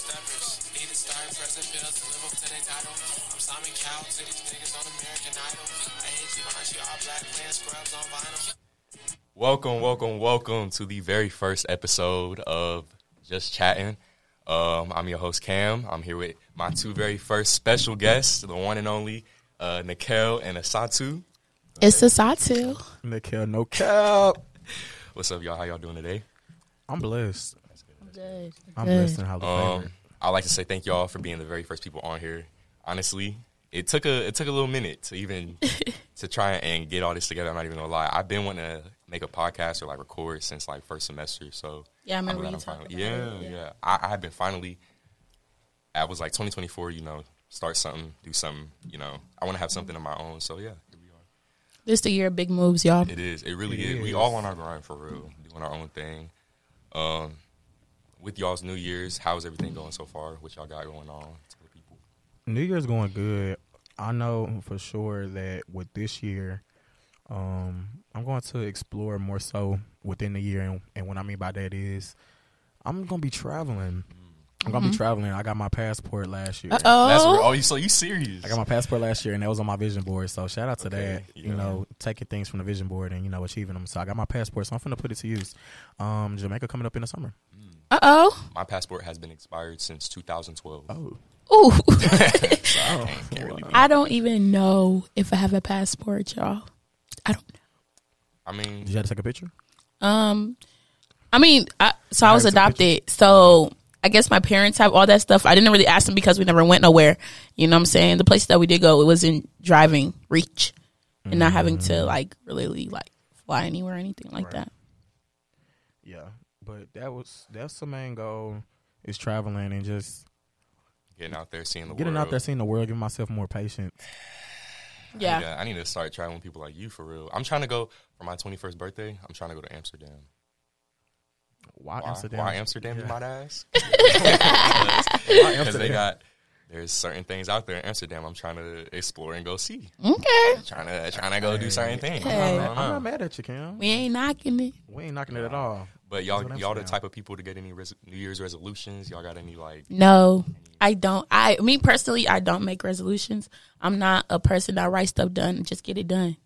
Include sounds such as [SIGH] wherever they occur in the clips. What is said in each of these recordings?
steppers. Need to start pressing bills to live up to their title. I'm Simon Cowell to these niggas on American Idol. I hate you, aren't you all black playing scrubs on vinyl? Welcome, welcome, welcome to the very first episode of Just Chatting. Um, I'm your host Cam. I'm here with my two very first special guests, the one and only uh, Nakel and Assatu. It's a Satu. Nakel, no cap. [LAUGHS] What's up, y'all? How y'all doing today? I'm blessed. Good. I'm Good. blessed and highly Um. I'd like to say thank y'all for being the very first people on here. Honestly, it took a it took a little minute to even [LAUGHS] to try and get all this together. I'm not even gonna lie. I've been wanting to make a podcast or like record since like first semester. So Yeah, I I'm remember glad you I'm talking finally, about yeah, it. yeah. I, I have been finally. I was like 2024. You know, start something, do something. You know, I want to have something of my own. So yeah, here we are. This the year of big moves, y'all. It is. It really It is. We all on our grind for real, doing our own thing. Um, with y'all's New Year's, how's everything going so far? What y'all got going on? Tell the people. New Year's going good. I know for sure that with this year, um, I'm going to explore more so within the year, and, and what I mean by that is, I'm gonna be traveling. I'm gonna be traveling. I got my passport last year. Uh That's real. oh. Oh, you so you serious? I got my passport last year, and that was on my vision board. So shout out to Okay, that. yeah. You know, taking things from the vision board and you know achieving them. So I got my passport, so I'm gonna put it to use. Um, Jamaica coming up in the summer. Uh oh. My passport has been expired since 2012. Oh, Ooh. So [LAUGHS] I can't, [LAUGHS] can't really. I don't even know if I have a passport, y'all. I don't. Know. I mean, did you have to take a picture? Um, I mean, I, so I was adopted. So I guess my parents have all that stuff. I didn't really ask them because we never went nowhere. You know what I'm saying? The place that we did go, it was in driving reach and not having to like really like fly anywhere or anything like Right. that. Yeah, but that was that's the main goal is traveling and just getting out there, seeing the world. getting world. out there, seeing the world, giving myself more patience. I [SIGHS] Yeah. need, to, I need to start traveling with people like you for real. I'm trying to go for my 21st birthday. I'm trying to go to Amsterdam. Why, Why Amsterdam? Why Amsterdam? You might ask. [LAUGHS] Because they got there's certain things out there in Amsterdam. I'm trying to explore and go see. Okay. Trying to trying to go do certain things. Hey. I I'm, don't not, I'm not mad at you, Cam. We ain't knocking it. We ain't knocking it at all. But y'all, y'all the Amsterdam. type of people to get any res- New Year's resolutions? Y'all got any like? No, I don't. I me personally, I don't make resolutions. I'm not a person that writes stuff done. Just get it done.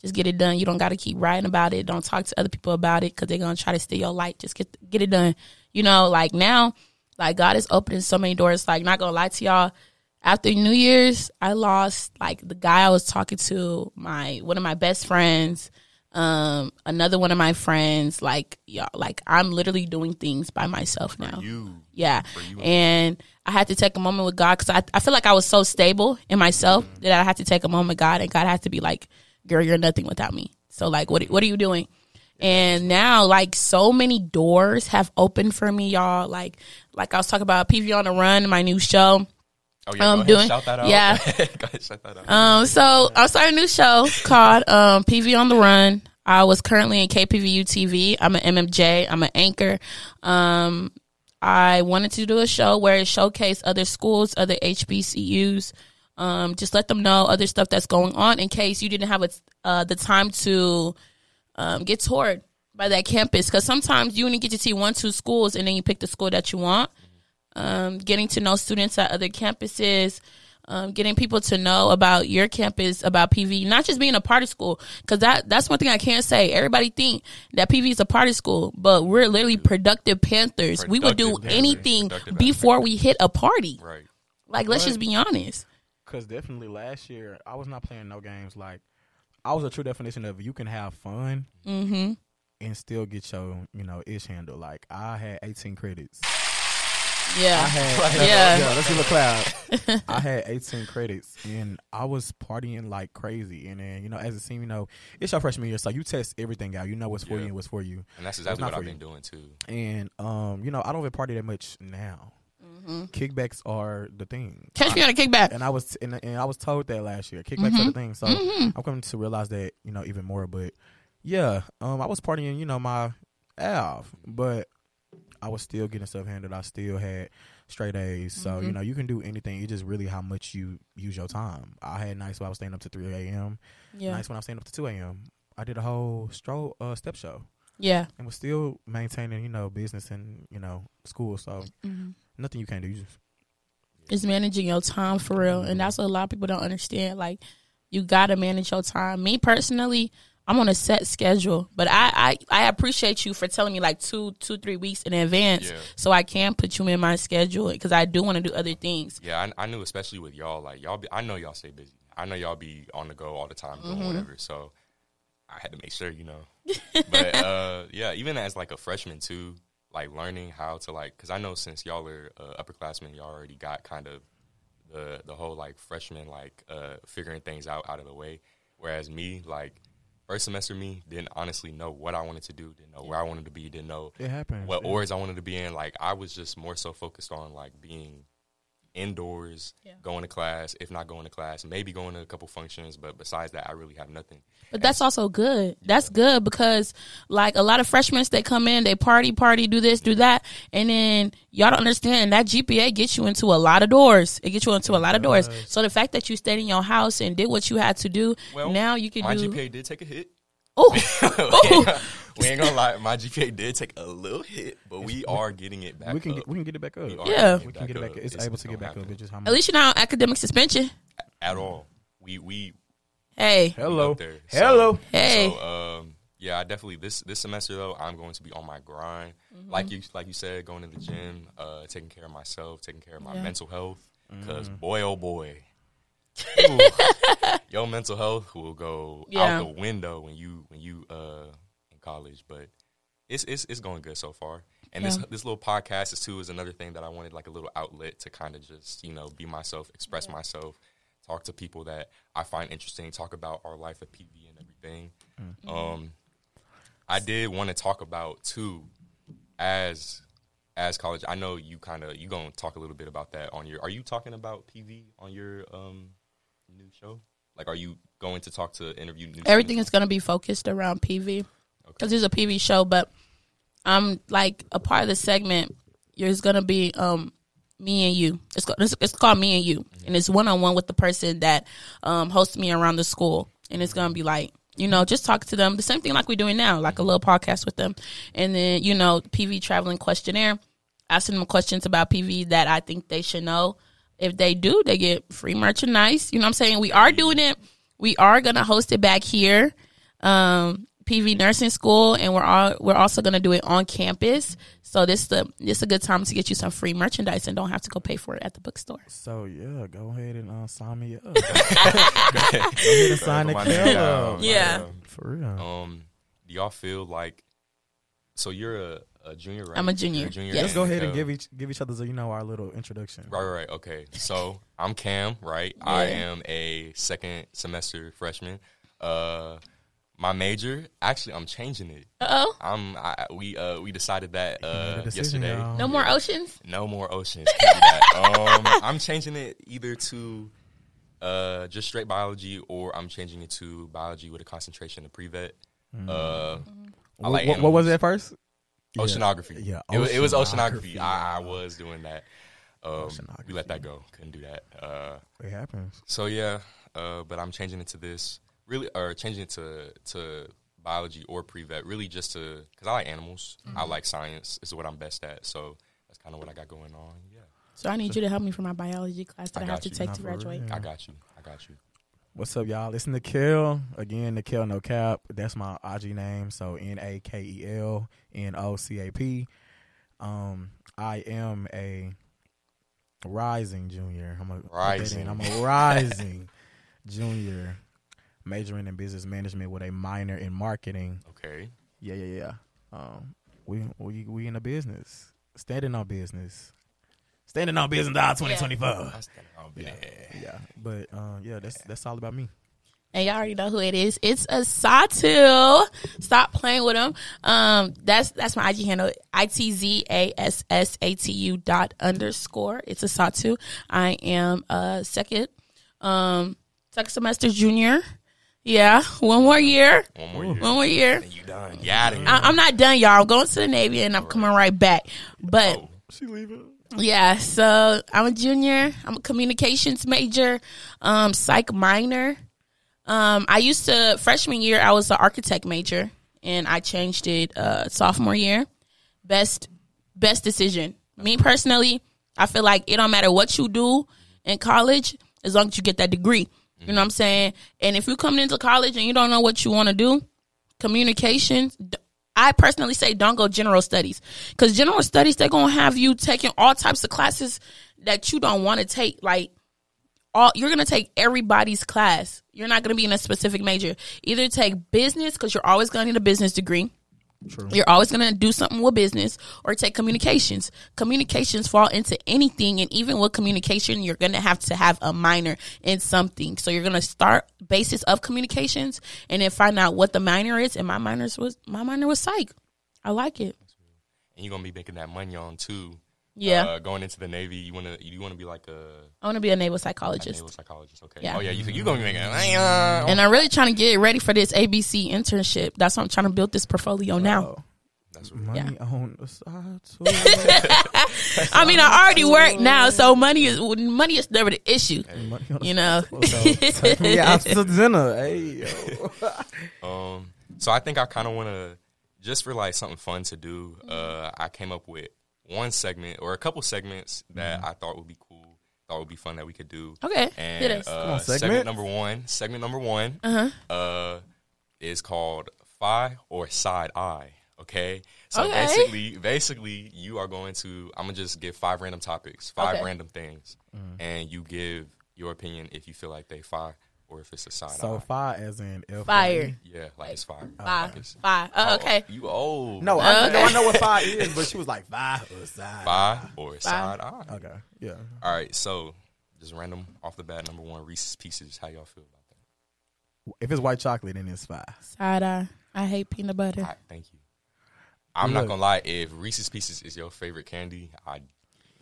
Just get it done. You don't got to keep writing about it. Don't talk to other people about it because they're gonna try to steal your light. Just get get it done. You know, like now, like God is opening so many doors. Like not gonna lie to y'all. After New Year's, I lost like the guy I was talking to, my one of my best friends, um, another one of my friends. Like y'all, like I'm literally doing things by myself now. You Yeah. And I had to take a moment with God because I, I feel like I was so stable in myself Mm-hmm. that I had to take a moment with God and God had to be like, girl, you're nothing without me. So like, what, what are you doing? And now like so many doors have opened for me, y'all. Like, like I was talking about PV on the run, my new show. Oh yeah, Um, go doing- shout that out. yeah. [LAUGHS] go ahead, shout that out. Um, so I'm starting a new show called um, PV on the Run. I was currently in KPVU TV. I'm an MMJ. I'm an anchor. Um, I wanted to do a show where it showcased other schools, other HBCUs. Um, just let them know other stuff that's going on in case you didn't have a, uh, the time to um, get toured by that campus. Because sometimes you only get to see one, two schools, and then you pick the school that you want. Um, getting to know students at other campuses, um, getting people to know about your campus, about PV, not just being a party school. Because that that's one thing I can't say. Everybody think that PV is a party school, but we're literally productive Panthers. we would do Panthers, anything productive before we hit a party. right. Like, let's Right. just be honest. Because definitely last year, I was not playing no games. Like, I was a true definition of you can have fun Mm-hmm. and still get your, you know, ish handle. Like, I had 18 credits. Yeah. I had, Yeah. yeah, let's give a clap. [LAUGHS] I had 18 credits and I was partying like crazy. And then, you know, as it seemed, you know, it's your freshman year, so you test everything out. You know what's for Yeah. you and what's for you. And that's exactly what I've you. been doing too. And, um, you know, I don't even party that much now. Kickbacks are the thing. Catch me on a kickback. and I was and, and I was told that last year. Kickbacks are the thing. So Mhm. I'm coming to realize that you know even more. But yeah, um, I was partying, you know, my ass, but I was still getting stuff handled. I still had straight A's. So you Mhm. know, you can do anything. It's just really how much you use your time. I had nights where I was staying up to 3 a.m. Yeah. Nights when I was staying up to 2 a.m. I did a whole stroll uh, step show Yeah. and was still maintaining, you know, business and you know school. So Mhm. nothing you can't do. You just It's managing your time for real, and that's what a lot of people don't understand. Like, you gotta manage your time. Me personally, I'm on a set schedule, but I I, I appreciate you for telling me like two two three weeks in advance, Yeah. so I can put you in my schedule because I do want to do other things. Yeah, I, I knew especially with y'all, like y'all. Be, I know y'all stay busy. I know y'all be on the go all the time, doing whatever. So I had to make sure, you know. but [LAUGHS] uh, yeah, even as like a freshman too, like learning how to like, because I know since y'all are uh, upperclassmen, y'all already got kind of the the whole like freshman like uh, figuring things out out of the way. Whereas me, like first semester, me didn't honestly know what I wanted to do, didn't know where I wanted to be, didn't know it happens. what yeah. I wanted to be in. Like I was just more so focused on like being indoors, Yeah. going to class, if not going to class, maybe going to a couple functions, but besides that I really have nothing. But that's also good. That's good because like a lot of freshmen, they come in, they party, party, do this, do that, and then y'all don't understand that GPA gets you into a lot of doors. It gets you into a lot of doors. So the fact that you stayed in your house and did what you had to do, now you can do. my do. GPA did take a hit. [LAUGHS] Oh, we ain't gonna lie, my GPA did take a little hit, but we are getting it back we can up get, we can get it back up. We Yeah. we can get it back. up. It's, able to get back up. happen It's just how at least you're not on academic suspension. at all. We we Hey, Hello, there. hello. Hey. So, um, yeah, I definitely this this semester though, I'm going to be on my grind. Mm-hmm. Like you like you said, going to the gym, uh, taking care of myself, taking care of my Yeah. mental health. Because Mm. boy, oh boy, [LAUGHS] Ooh, your mental health will go Yeah. out the window when you when you uh in college. But it's it's it's going good so far. And this Yeah. this little podcast is too is another thing that I wanted like a little outlet to kind of just you know be myself, express myself, talk to people that I find interesting, talk about our life at PV and everything. Um, I did want to talk about too, as as college. I know you kind of you gonna talk a little bit about that on your. Are you talking about PV on your um new show? Like, are you going to talk to interview everything is going to be focused around PV because it's a PV show. But I'm like a part of the segment. There's going to be um me and you. It's called, it's, it's called me and you, and it's one on one with the person that um hosts me around the school, and it's going to be like. You know, just talk to them. The same thing like we're doing now, like a little podcast with them. And then, you know, PV traveling questionnaire, asking them questions about PV that I think they should know. If they do, they get free merchandise. You know what I'm saying? We are doing it. We are gonna host it back here, um, PV Nursing School, and we're all we're also gonna do it on campus. So this the this is a good time to get you some free merchandise and don't have to go pay for it at the bookstore. So yeah, go ahead and uh, sign me up. [LAUGHS] go ahead and sign the Put my killer. name. Yeah. For real. Um, do y'all feel like? So you're a, a junior, right? I'm a junior. A junior. Yes. Let's go ahead and uh, give each give each other you know our little introduction. Right, right, right. Okay. So [LAUGHS] I'm Cam, right? I am a second semester freshman. Uh, my major, actually, I'm changing it. Uh oh, I'm. I, we uh we decided that uh decision, yesterday. y'all. no more oceans. No more oceans. Can't do that. [LAUGHS] um, I'm changing it either to uh just straight biology or I'm changing it to biology with a concentration of pre-vet. Uh, I What, like what, what was animals. it at first? Yeah. Oceanography. Yeah, it, wa- it was oceanography. oceanography. I, I was doing that. Um, we let that go. Couldn't do that. Uh, It happens. so yeah, uh, but I'm changing it to this. Really, or changing it to to biology or pre-vet. Really, just to because I like animals. Mm-hmm. I like science. Is what I'm best at. So that's kind of what I got going on. Yeah, So I need you to help me for my biology class that I I, have to you. take Nah, to graduate. real. I got you. I got you. What's up, y'all? It's Nakel. Again, Nakel No Cap. That's my IG name. So N A K E L N O C A P. Um, I am a rising junior. I'm a Rising. I'm a rising [LAUGHS] junior, majoring in business management with a minor in marketing. Okay. Yeah, yeah, yeah. Um, we we we in the business, standing on business, standing on business. Dial twenty twenty four. Yeah, yeah. But uh, yeah, that's that's all about me. And y'all already know who it is. It's Assatu. Stop playing with him. Um, that's that's my IG handle. I T Z A S S A T U dot underscore. It's Assatu. I am a second, um, second semester junior. Yeah, one more year. One more year. One more year. And you done. You out of. I, I'm not done, y'all. I'm going to the Navy and I'm coming right back. But Oh, She leaving. Yeah, so I'm a junior. I'm a communications major, um, psych minor. Um, I used to freshman year I was an architect major, and I changed it uh, sophomore year. Best best decision. Me personally, I feel like it don't matter what you do in college as long as you get that degree. You know what I'm saying? And if you're coming into college and you don't know what you want to do, communications. I personally say don't go general studies because general studies they're gonna have you taking all types of classes that you don't want to take. Like all you're gonna take everybody's class. You're not gonna be in a specific major. Either take business because you're always gonna need a business degree. True. You're always going to do something with business or take communications. Communications fall into anything. And even with communication, you're going to have to have a minor in something. So you're going to start basis of communications and then find out what the minor is. And my minor was, my minor was psych. I like it. And you're gonna be making that money on too. Yeah. Uh, going into the Navy, you wanna you wanna be like a, I want to be a naval psychologist. a psychologist. naval psychologist. Okay. Yeah. Oh yeah, you you gonna be making. Uh, And I'm really trying to get ready for this ABC internship. That's why I'm trying to build this portfolio now. Oh, That's money on the [LAUGHS] side. Too. I mean, I already work now, so money is money is never the issue. money on the You know. [LAUGHS] So, take me out to dinner. Hey, yo. [LAUGHS] Um, so I think I kind of want to just for like something fun to do. Uh, I came up with one segment or a couple segments that I thought would be cool, thought would be fun that we could do. Okay, And hit us. uh, on, segment segments. number one, segment number one, Uh-huh. uh, is called "Fi" or "Side Eye." Okay, so Okay. basically, basically, you are going to. I'm gonna just give five random topics, five Okay. random things, and you give your opinion if you feel like they fi or if it's a side So eye. fire as in F- Fire. Yeah, like it's fire. Five. Like it's- Five. Oh, uh, okay. You old. No, I, Okay. know, I know what fire is, but she [LAUGHS] was like fire or side. Five or side eye. Okay, yeah. All right, so just random off the bat. Number one, Reese's Pieces. How y'all feel about that? If it's white chocolate, then it's fire. Side eye. I hate peanut butter. All right, thank you. I'm not gonna lie. If Reese's Pieces is your favorite candy, I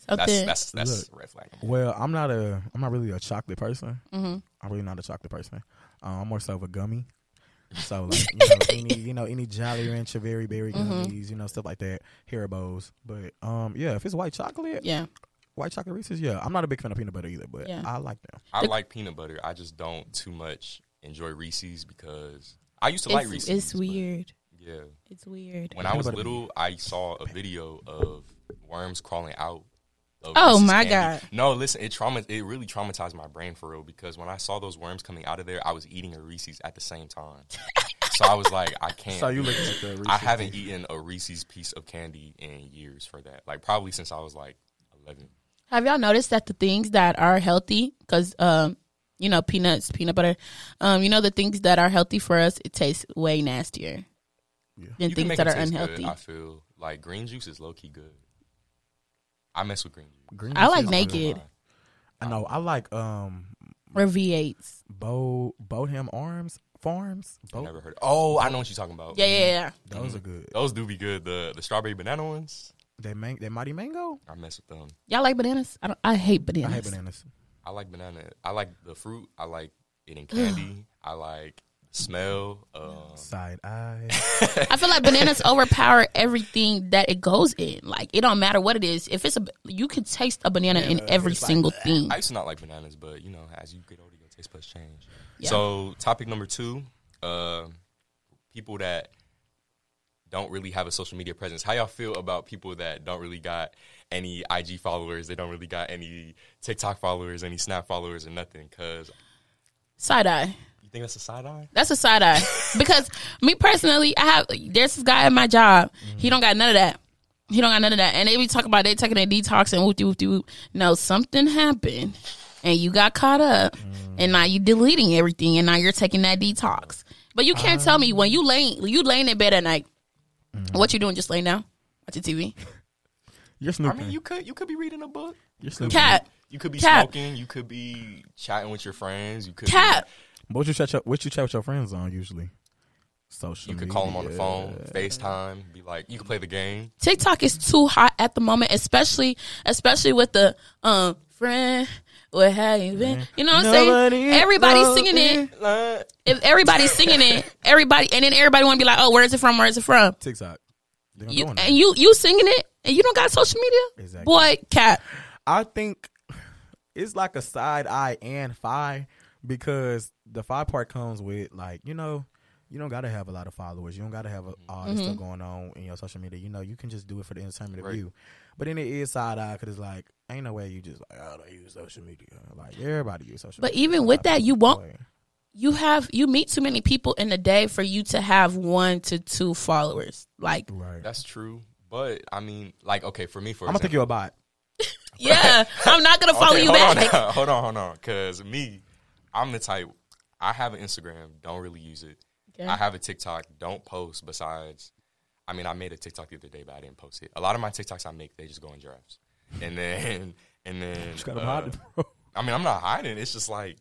that's Something. that's that's a red flag. Well, I'm not a, I'm not really a chocolate person. hmm I'm really not a chocolate person. Um, I'm more so of a gummy. So like you know [LAUGHS] any you know any Jolly Rancher, Very Berry Mm-hmm. gummies, you know stuff like that, Haribo's. But um, yeah, if it's white chocolate, Yeah. white chocolate Reese's, yeah, I'm not a big fan of peanut butter either, but Yeah. I like them. I like peanut butter. I just don't too much enjoy Reese's because I used to like It's, Reese's. it's weird. Yeah. It's weird. When I was butter little, I saw a video of worms crawling out. Of Oh, my candy. God. No, listen, it trauma. It really traumatized my brain for real because when I saw those worms coming out of there, I was eating a Reese's at the same time. [LAUGHS] so I was like, I can't. So you looking at the Reese's I haven't eaten a Reese's piece of candy in years for that. Like probably since I was like eleven. Have y'all noticed that the things that are healthy, because um, you know, peanuts, peanut butter, um, you know, the things that are healthy for us, it tastes way nastier Yeah. than You can things make that it are taste unhealthy. Good, I feel like green juice is low key good. I mess with green juice. Green I like naked I know. I like um or V8s. Bo Boham Arms Farms. I never heard. Oh, I know what you're talking about. Yeah, yeah, yeah. those are good. Those do be good. The the strawberry banana ones, That man, that mighty mango. I mess with them. Y'all like bananas? I don't. I hate bananas. I hate bananas. I like banana. I like the fruit. I like eating candy. [GASPS] I like the smell. Um, Side eye. I feel like bananas [LAUGHS] overpower everything that it goes in. Like it don't matter what it is. If it's a, you can taste a banana in every it's like single thing. I used to not like bananas, but you know, as you get older, your taste buds change. Yeah. So, topic number two: uh, people that don't really have a social media presence. How y'all feel about people that don't really got any IG followers? They don't really got any TikTok followers, any Snap followers, or nothing? Because Side eye. You think that's a side eye? That's a side eye. [LAUGHS] because me personally, I have there's this guy at my job. He mm-hmm. don't got none of that. He don't got none of that. And they be talking about they taking their detox and whoopty whoopty whoop. No, something happened and you got caught up mm. and now you deleting everything and now you're taking that detox. But you can't tell me um. when you laying you laying in bed at night, mm-hmm. what you doing just laying down? Watching TV. [LAUGHS] You're snooping. I mean, you could you could be reading a book. You're snooping. Cat. You could be Cap. smoking. You could be chatting with your friends. You could Cat. What you chat? What you chat with your friends on usually? Social. Be, you could call them on the phone, FaceTime. Be like, you can play the game. TikTok is too hot at the moment, especially especially with the um friend. What have you been? You know what I'm Nobody saying? Everybody's singing it. If everybody's singing it, everybody and then everybody want to be like, "Oh, where is it from? Where is it from?" TikTok. You, go on and you you singing it, and you don't got social media. Exactly. Boy, cat. I think it's like a side eye and fi because the five part comes with like you know You don't got to have a lot of followers. You don't got to have a, mm-hmm. all this stuff mm-hmm. going on in your social media. You know, you can just do it for the entertainment of you. But then it is side eye because it's like, ain't no way you just like, oh, I don't use social media. Like everybody use social. But media. even with that, you won't- way. You have you meet too many people in a day for you to have one to two followers. Like, Right. That's true. But I mean, like, okay, for me, for I'm gonna think example, you a bot. [LAUGHS] yeah, I'm not gonna [LAUGHS] follow Okay, you hold back. On, [LAUGHS] hold on, hold on. Because me, I'm the type. I have an Instagram. Don't really use it. Okay. I have a TikTok. Don't post. Besides, I mean, I made a TikTok the other day, but I didn't post it. A lot of my TikToks I make, they just go in drafts, and then [LAUGHS] and then. Just gotta uh, hide it, bro. [LAUGHS] I mean, I'm not hiding. It's just like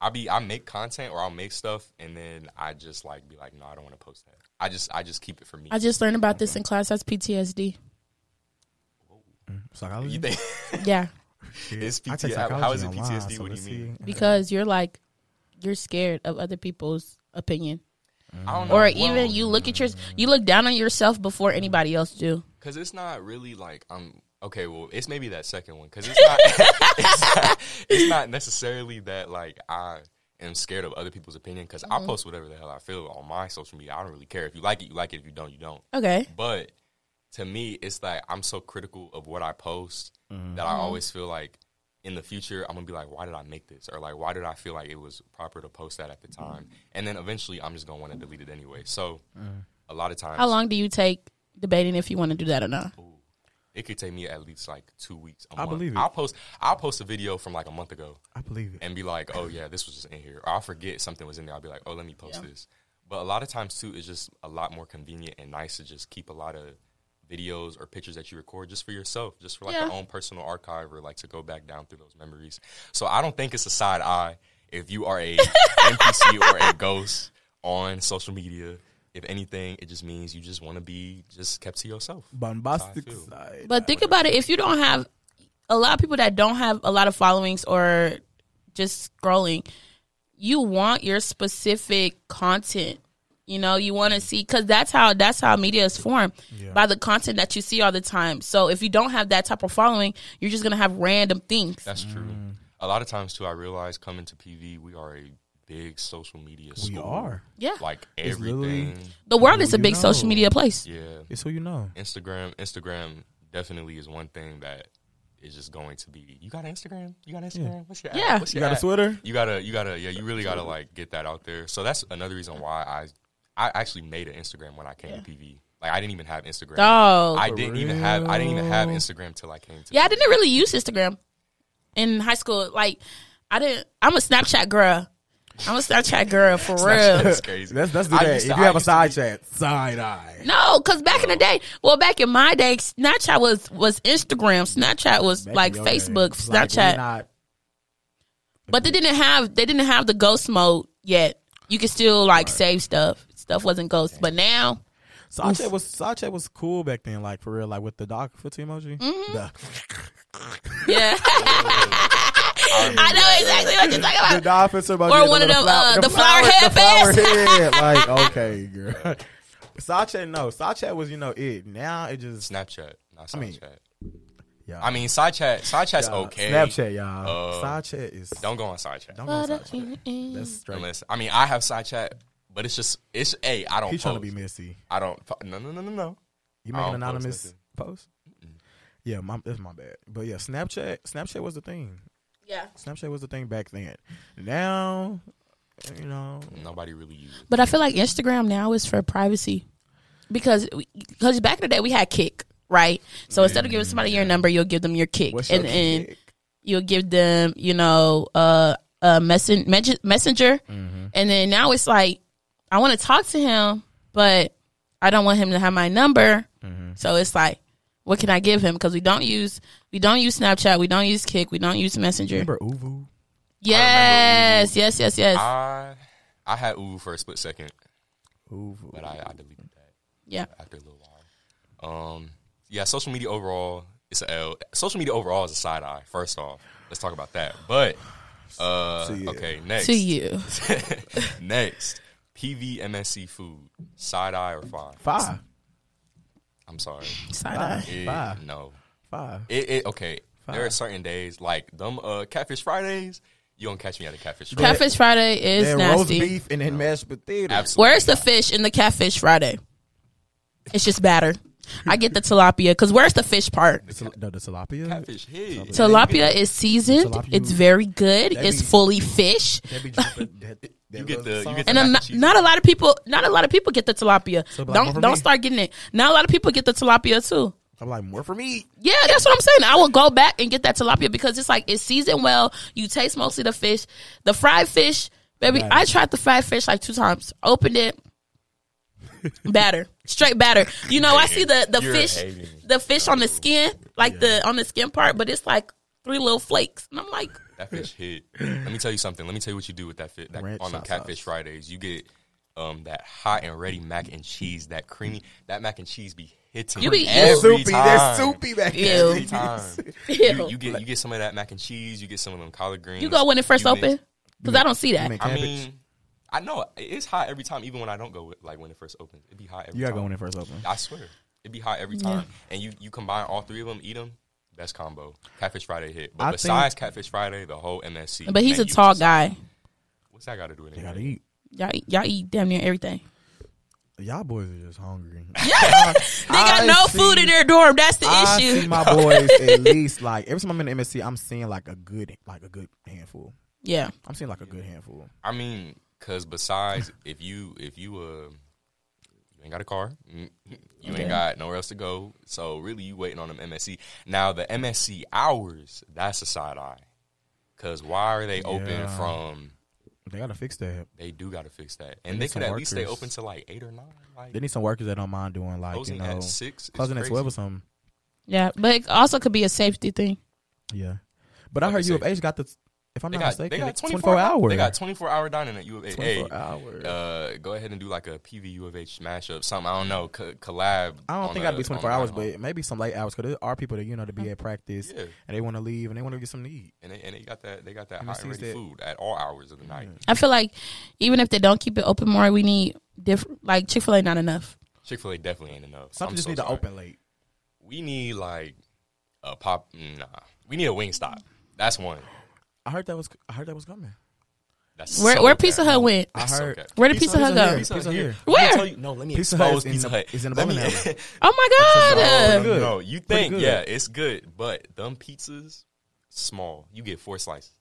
I be I make content or I'll make stuff, and then I just like be like, no, I don't want to post that. I just I just keep it for me. I just learned about this in class. That's PTSD. Psychology. you think Yeah, [LAUGHS] it's PTSD? How is it psychology online, PTSD? so What do you mean? because you're like you're scared of other people's opinion, I don't know. or Well, even you look at your you look down on yourself before anybody else do. Because it's not really like I'm okay, well it's maybe that second one because it's not, [LAUGHS] it's not it's not necessarily that like I am scared of other people's opinion because I post whatever the hell I feel on my social media. I don't really care if you like it, you like it. If you don't, you don't. Okay, But to me, it's like I'm so critical of what I post Mm-hmm. that I always feel like in the future I'm gonna be like, why did I make this? Or like, why did I feel like it was proper to post that at the time? And then eventually, I'm just gonna want to delete it anyway. So Mm-hmm. a lot of times, how long do you take debating if you want to do that or not? Ooh, it could take me at least like two weeks. A I month. believe it. I'll post. I'll post a video from like a month ago I believe it. and be like, "Oh yeah, this was just in here." Or I'll forget something was in there. I'll be like, "Oh, let me post Yeah. this." But a lot of times too, it's just a lot more convenient and nice to just keep a lot of videos or pictures that you record just for yourself, just for like Yeah. your own personal archive or like to go back down through those memories. So I don't think it's a side eye if you are a [LAUGHS] NPC or a ghost on social media. If anything, it just means you just want to be just kept to yourself. Bombastic side. But think about it: if you don't have a lot of people that don't have a lot of followings or just scrolling, you want your specific content. You know, you want to see because that's how that's how media is formed Yeah. by the content that you see all the time. So if you don't have that type of following, you're just gonna have random things. That's true. Mm. A lot of times too, I realize coming to PV, we are a big social media. We school. are. Yeah, like It's everything. the world is a you big social media place. Yeah, It's who you know. Instagram. Instagram definitely is one thing that is just going to be. You got an Instagram? You got an Instagram? What's your app? Yeah. What's You your got a? Twitter? You gotta, you gotta, yeah. You really gotta like get that out there. So that's another reason why I, I actually made an Instagram when I came to PV. Like I didn't even have Instagram. Dog. I didn't even have. I didn't even have? Instagram till I came to. Yeah, I didn't really use Instagram in high school. Like, I didn't. I'm a Snapchat girl. I'm a Snapchat girl for real. That's crazy. Let's let's do that. If to- you I have a side be- chat, side eye. No, because back in the day, well, back in my day, Snapchat was was Instagram. Snapchat was Back like in day. Facebook. It's like, Snapchat, not- but they didn't have they didn't have the ghost mode yet. You could still like save stuff. Stuff wasn't ghost, but now Side was side was cool back then, like for real, like with the dog foot emoji. Mm-hmm. The, yeah, [LAUGHS] [LAUGHS] I know exactly what you're talking the about. dog foot emoji. Or and one of little them, uh, the flower the head flower head. [LAUGHS] Like okay, girl. Side no. Side was you know it. Now it just Snapchat, not I mean, yeah. I mean, side chat. Side chat's y'all, okay. Snapchat, y'all. Uh, side chat is Don't go on side chat. don't go on But, side chat. That's straight. Unless I mean, I have side chat, but it's just it's. Hey, I don't. He's trying to be messy. I don't. No, no, no, no, no. You I make don't an post anonymous nothing. post? Yeah, my, that's my bad. But yeah, Snapchat. Snapchat was the thing. yeah. Snapchat was the thing back then. Now, you know, Nobody really uses. it. But I feel like Instagram now is for privacy because because back in the day we had Kik, right? So instead of giving somebody your number, you'll give them your Kik, what's and then you'll give them, you know, uh, a messen- messenger, Mm-hmm. and then now it's like I want to talk to him, but I don't want him to have my number, Mm-hmm. so it's like. What can I give him? Because we don't use we don't use Snapchat, we don't use Kik, we don't use Messenger. Remember Uvu? Yes, yes, yes, yes. I I had Uvu for a split second, Uvu. but I, I deleted that yeah. after a little while. Um, yeah, social media overall it's a L. Social media overall is a side eye. First off, let's talk about that. But uh, okay, next To you. [LAUGHS] next, PVMSC food side eye or five? Five. I'm sorry, Side eye. It- Five. no. Five. It, it okay. There are certain days like them uh, catfish Fridays. You don't catch me at a catfish. That- Friday. Catfish Friday is Then roast nasty. beef and then mashed potatoes. Absolutely. Where's the fish in the Catfish Friday? It's just batter. I get the tilapia because where's the fish part? The, til- no, the tilapia. Catfish hit. Tilapia is seasoned. Tilapia- It's very good. That It's be- fully fish. That be dripping- [LAUGHS] that- that You get little the- you sauce. get And mac then and not, not a lot of people, not a lot of people get the tilapia. So, like, more don't for don't me? start getting it. Not a lot of people get the tilapia too. I'm like more for me. Yeah, that's what I'm saying. I will go back and get that tilapia because it's like it's seasoned well. You taste mostly the fish, the fried fish, baby. Right. I tried the fried fish like two times. Opened it, batter, straight batter. You know, I see the the You're fish, hating. the fish on the skin, like the on the skin part, but it's like three little flakes, and I'm like, That fish hit. Let me tell you something. Let me tell you what you do with that fish that, Ranch on the catfish sauce. Fridays. You get um, that hot and ready mac and cheese, that creamy. That mac and cheese be hitting You be- every soupy. time. That's soupy back Ew. there. Every time. You, you get you get some of that mac and cheese. You get some of them collard greens. you go when it first You mix- opened because I don't see that. I mean, I know it's hot every time, even when I don't go with, like when it first opens. It'd be hot every time. you gotta go when it first opens. I swear, It'd be hot every time. And you you combine all three of them, eat them. Best combo. Catfish Friday hit. But I besides Catfish Friday, the whole MSC. But he's a menu tall is- guy. What's that got to do with They it? gotta eat. Y'all, eat- y'all eat damn near everything. Y'all boys are just hungry. [LAUGHS] They got I no see- food in their dorm. That's the I issue. see my [LAUGHS] boys at least like every time I'm in the MSC, I'm seeing like a good like a good handful. yeah. I'm seeing like a good handful. I mean, because besides, if you if you uh you ain't got a car, mm, you Okay. ain't got nowhere else to go, so really you waiting on them MSC. Now the MSC hours, that's a side eye. Because why are they open Yeah. from? They gotta fix that. They do got to fix that, and need they could some at least stay open to like eight or nine. Like They need some workers that don't mind doing like closing you know at six, closing at twelve or something. Yeah. But it also could be a safety thing. Yeah, but I Like I heard U of said, H got the. If I'm They not got mistaken, they got it's twenty 24 four hours. They got twenty four hour dining at U of H. Hey, 24 hours. uh, go ahead and do like a PV U of H mashup, something. I don't know, co- collab. I don't think a- it'd be 24 hours, but maybe some late hours because there are people that you know to be at practice Yeah. and they want to leave and they want to get something to eat. and they, and they got that they got that And hot it and ready that- food at all hours of the night. I feel like even if they don't keep it open more, we need different. Like Chick Fil A, not enough. Chick Fil A definitely ain't enough. Something I'm just so need to open late. We need like a pop. Nah, we need a wing stop. That's one. I heard that was I heard that was coming. That's Where so where bad. Pizza Hut went? I That's so heard. Where did Pizza, Hut Hut go? Pizza Hut here. here. Where? Let you, no, let me Pizza Hut expose is in Pizza the- Hut. is in the Let me- Oh my god! No, Pretty no, you think yeah, it's good, but them pizzas small. You get four slices.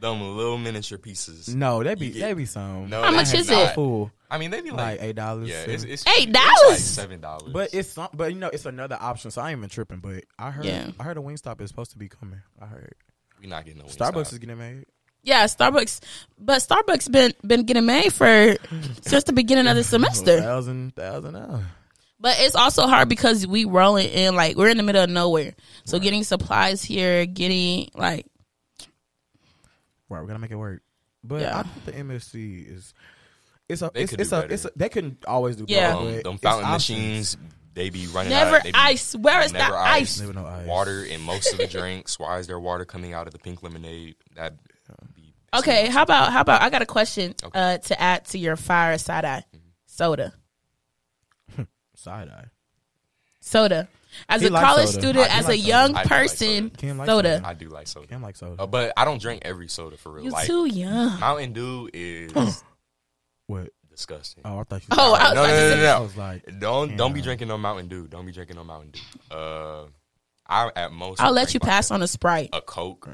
Them little miniature pieces. No, that be You get- that be some. No, How they much have is not. it? Full, I mean, they be like like, eight dollars. yeah, it's, it's Eight it's like dollars? seven dollars. but it's some, but you know it's another option. So I ain't even tripping. But I heard Yeah. I heard a Wingstop is supposed to be coming. I heard we not getting no Starbucks Wingstop. is getting made. Yeah, Starbucks, but Starbucks been been getting made for since the beginning of the semester. [LAUGHS] Thousand thousand hours. But it's also hard because we rolling in like we're in the middle of nowhere. So getting supplies here, getting like Right, we're gonna make it work. But Yeah. I think the MSC is it's a They it's, could it's do a better. it's a, they can always do Yeah. better. um, them fountain machines, they be running never out. They be ice. Where is never that ice. ice? Never no ice. water in most of the [LAUGHS] drinks. Why is there water coming out of the pink lemonade? That be Okay, how about how about I got a question Okay. uh, to add to your fire side eye soda. [LAUGHS] Side eye. Soda. As He a college soda. student, I do as a like soda. young I do like person, soda. Kim likes soda. soda. I do like soda, Cam like soda. uh, but I don't drink every soda for real. You like too young. Mountain Dew is what? Disgusting. Oh, I thought you. [LAUGHS] Oh, I was no, about no, no, no, no. I was like, Don't don't be drinking no Mountain Dew. Don't be drinking no Mountain Dew. Uh, I at most I'll let you pass on a Sprite. a Coke.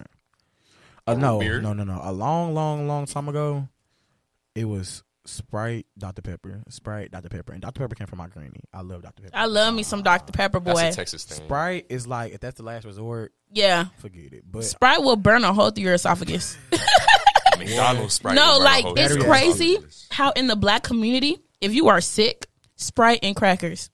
uh, no, beer? no, no, no. A long, long, long time ago, it was Sprite, Dr Pepper, Sprite, Dr Pepper, and Dr Pepper came from my granny. I love Dr Pepper. I love me some Dr Pepper, That's boy. a Texas thing. Sprite is like if that's the last resort, Yeah, forget it. But Sprite will burn a hole through your esophagus. [LAUGHS] McDonald's Sprite. no, will burn a like it's through crazy how in the black community, if you are sick, Sprite and crackers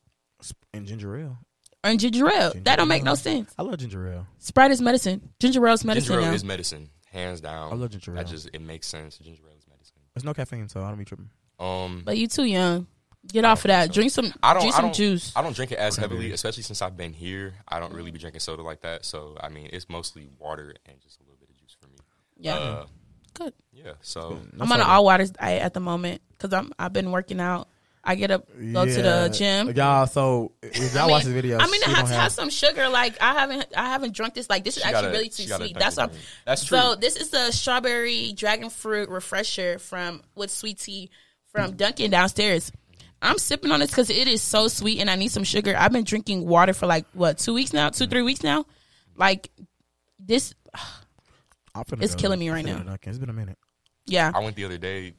and ginger ale, And ginger ale, that don't make no sense. I love ginger ale. Sprite is medicine. Ginger ale is medicine Ginger ale now. is medicine, hands down. I love ginger That ale. just it makes sense. Ginger ale is medicine. There's no caffeine, so I don't be tripping. Um, but you too young. Get off of that. Drink some. I don't. drink I don't. juice. I don't drink it as heavily, especially since I've been here. I don't really be drinking soda like that. So I mean, it's mostly water and just a little bit of juice for me. Yeah, Uh, good. yeah. So No I'm on an all waters diet at the moment because I'm I've been working out. I get up, go to the gym. Y'all, so if y'all I mean, watch the video, I mean, she I have gonna have some sugar. Like I haven't, I haven't drunk this. Like this is She actually gotta- really too sweet. That's it, what. That's true. So this is the strawberry dragon fruit refresher from with sweet tea from Dunkin' downstairs. I'm sipping on this because it is so sweet and I need some sugar. I've been drinking water for like what two weeks now, two three weeks now. Like this, I'm finna it's go killing me right now. It's been a minute. yeah. I went the other day.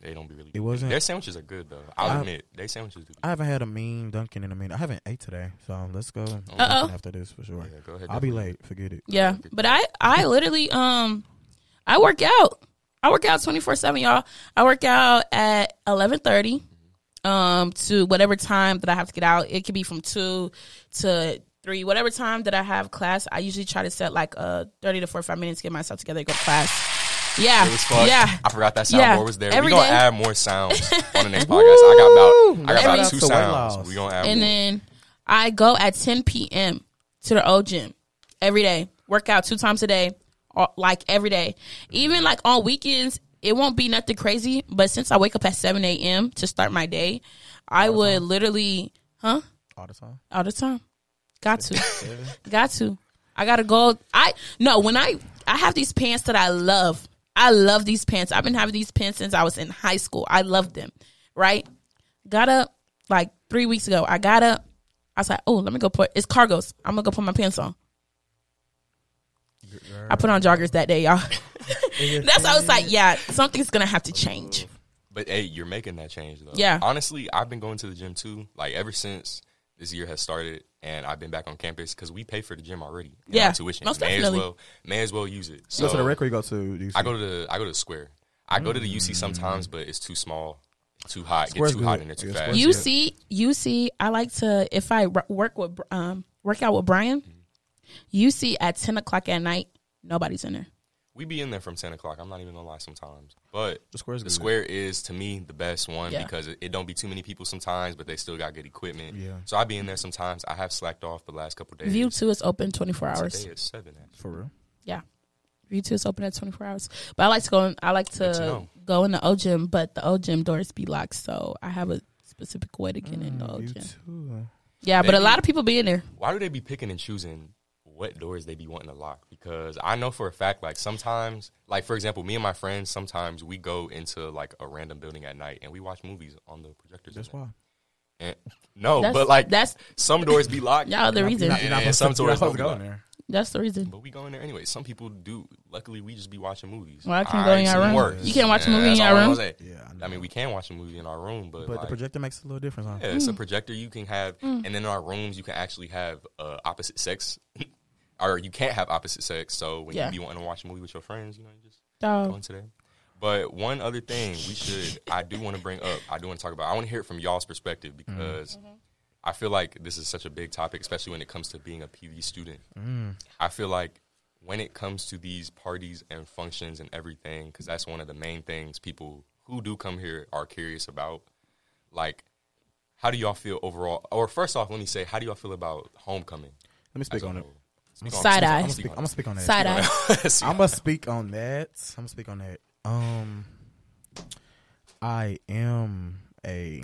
They don't be really. It wasn't- Their sandwiches are good though. I'll I- admit, their sandwiches do. I haven't had a mean Dunkin' in a minute. I haven't ate today, so let's go Uh-oh. after this for sure. Yeah, go ahead. I'll be late. Forget it. Yeah, but I I literally um I work out. I work out twenty four seven, y'all. I work out at eleven thirty um to whatever time that I have to get out. It could be from two to three, whatever time that I have class. I usually try to set like uh thirty to forty five minutes to get myself together to go to class. Yeah, It was fun. yeah. I forgot that soundboard Yeah. was there. Every we gonna day. add more sounds on the next [LAUGHS] podcast. I got about I got Every- about two sounds. loss. We gonna add and more. then I go at 10 p.m. to the old gym every day. Work out two times a day, all- like every day. Even like on weekends, it won't be nothing crazy. But since I wake up at 7 a.m. to start my day, I would literally, huh? All the time. All the time. Got to. [LAUGHS] Got to. I gotta go. I no when I I have these pants that I love. I love these pants. I've been having these pants since I was in high school. I love them. Right? Got up like three weeks ago. I got up. I was like, oh, let me go put it's cargos. I'm gonna go put my pants on. I put on joggers that day, y'all. [LAUGHS] That's why I was like, yeah, something's gonna have to change. But hey, you're making that change though. Yeah. Honestly, I've been going to the gym too. Like ever since this year has started, and I've been back on campus because we pay for the gym already. Yeah, tuition. most may definitely. as well, may as well use it. You So go to the rec or you go to UC? I go to the I go to the square. I go to the UC sometimes, but it's too small, too hot. Square's Get too hot good. in there too Yeah, fast. UC, You good. see, you see, I like to if I work with um work out with Brian. You see, at ten o'clock at night, nobody's in there. We be in there from ten o'clock. I'm not even gonna lie sometimes, but The square's the square is to me the best one Yeah. because it, it don't be too many people sometimes, but they still got good equipment. Yeah. So I be in there sometimes. I have slacked off the last couple days. View two is open twenty four hours. Today is seven. Actually. For real. Yeah, View two is open at twenty four hours. But I like to go. In, I like to to go in the O gym, but the O gym doors be locked, so I have a specific way to get in the O Mm, gym. too. Yeah, but a lot of people be in there. Why do they be picking and choosing what doors they be wanting to lock? Because I know for a fact, like sometimes, like for example, me and my friends, sometimes we go into like a random building at night and we watch movies on the projectors. That's why. And, no, That's- but like that's- some doors be locked. [LAUGHS] Y'all the reason. You're not, you're not And some supposed- you're not tourists don't to go in there. That's the reason. But we go in there anyway. Some people do. Luckily, we just be watching movies. Well, I can All go in your room. works. You can't watch a movie in that's your all I'm room? Yeah, I. I mean, we can watch a movie in our room, but, but like, the projector makes a little difference, huh? yeah, it's a projector you can have, and then in our rooms you can actually have uh, opposite sex, [LAUGHS] or you can't have opposite sex. So when Yeah. you be wanting to watch a movie with your friends, you know, you just go into there. But one other thing we should, I do want to bring up, I do want to talk about. I want to hear it from y'all's perspective mm-hmm. because mm-hmm. I feel like this is such a big topic, especially when it comes to being a PV student. Mm. I feel like when it comes to these parties and functions and everything, because that's one of the main things people who do come here are curious about. Like, how do y'all feel overall? Or first off, let me say, how do y'all feel about homecoming? Let me speak on it. Whole? Speak on- Side speak- eye. I'm gonna speak speak. I'm on gonna speak on that. Side eye. [LAUGHS] I'm gonna speak on that. I'm gonna speak on that. Um, I am a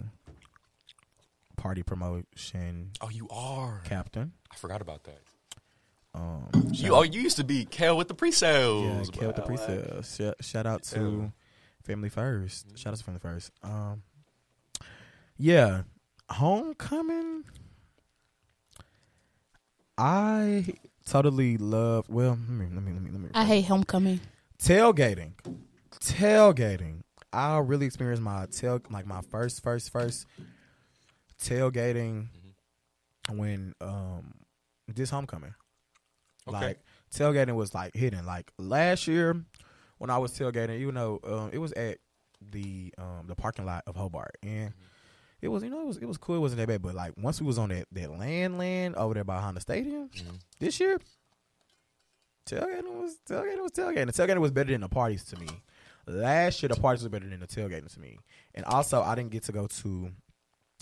party promotion. Oh, you are. captain. I forgot about that. Um, You, oh, you used to be Kel with the yeah, pre-sales. Kel with the pre-sales. Shout, shout out to Kel. Family First. Shout out to Family First. Um, yeah, homecoming. I totally love. Well, let me let me let me let me. I hate homecoming. tailgating tailgating i really experienced my tail like my first first first tailgating when um this homecoming Okay. like tailgating was like hidden like last year when i was tailgating you know um, it was at the um the parking lot of hobart and it was you know it was it was cool it wasn't that bad but like once we was on that that land land over there behind the stadium mm-hmm. this year tailgating was tailgating was tailgating. The tailgating was better than the parties to me. Last year the parties was better than the tailgating to me. And also I didn't get to go to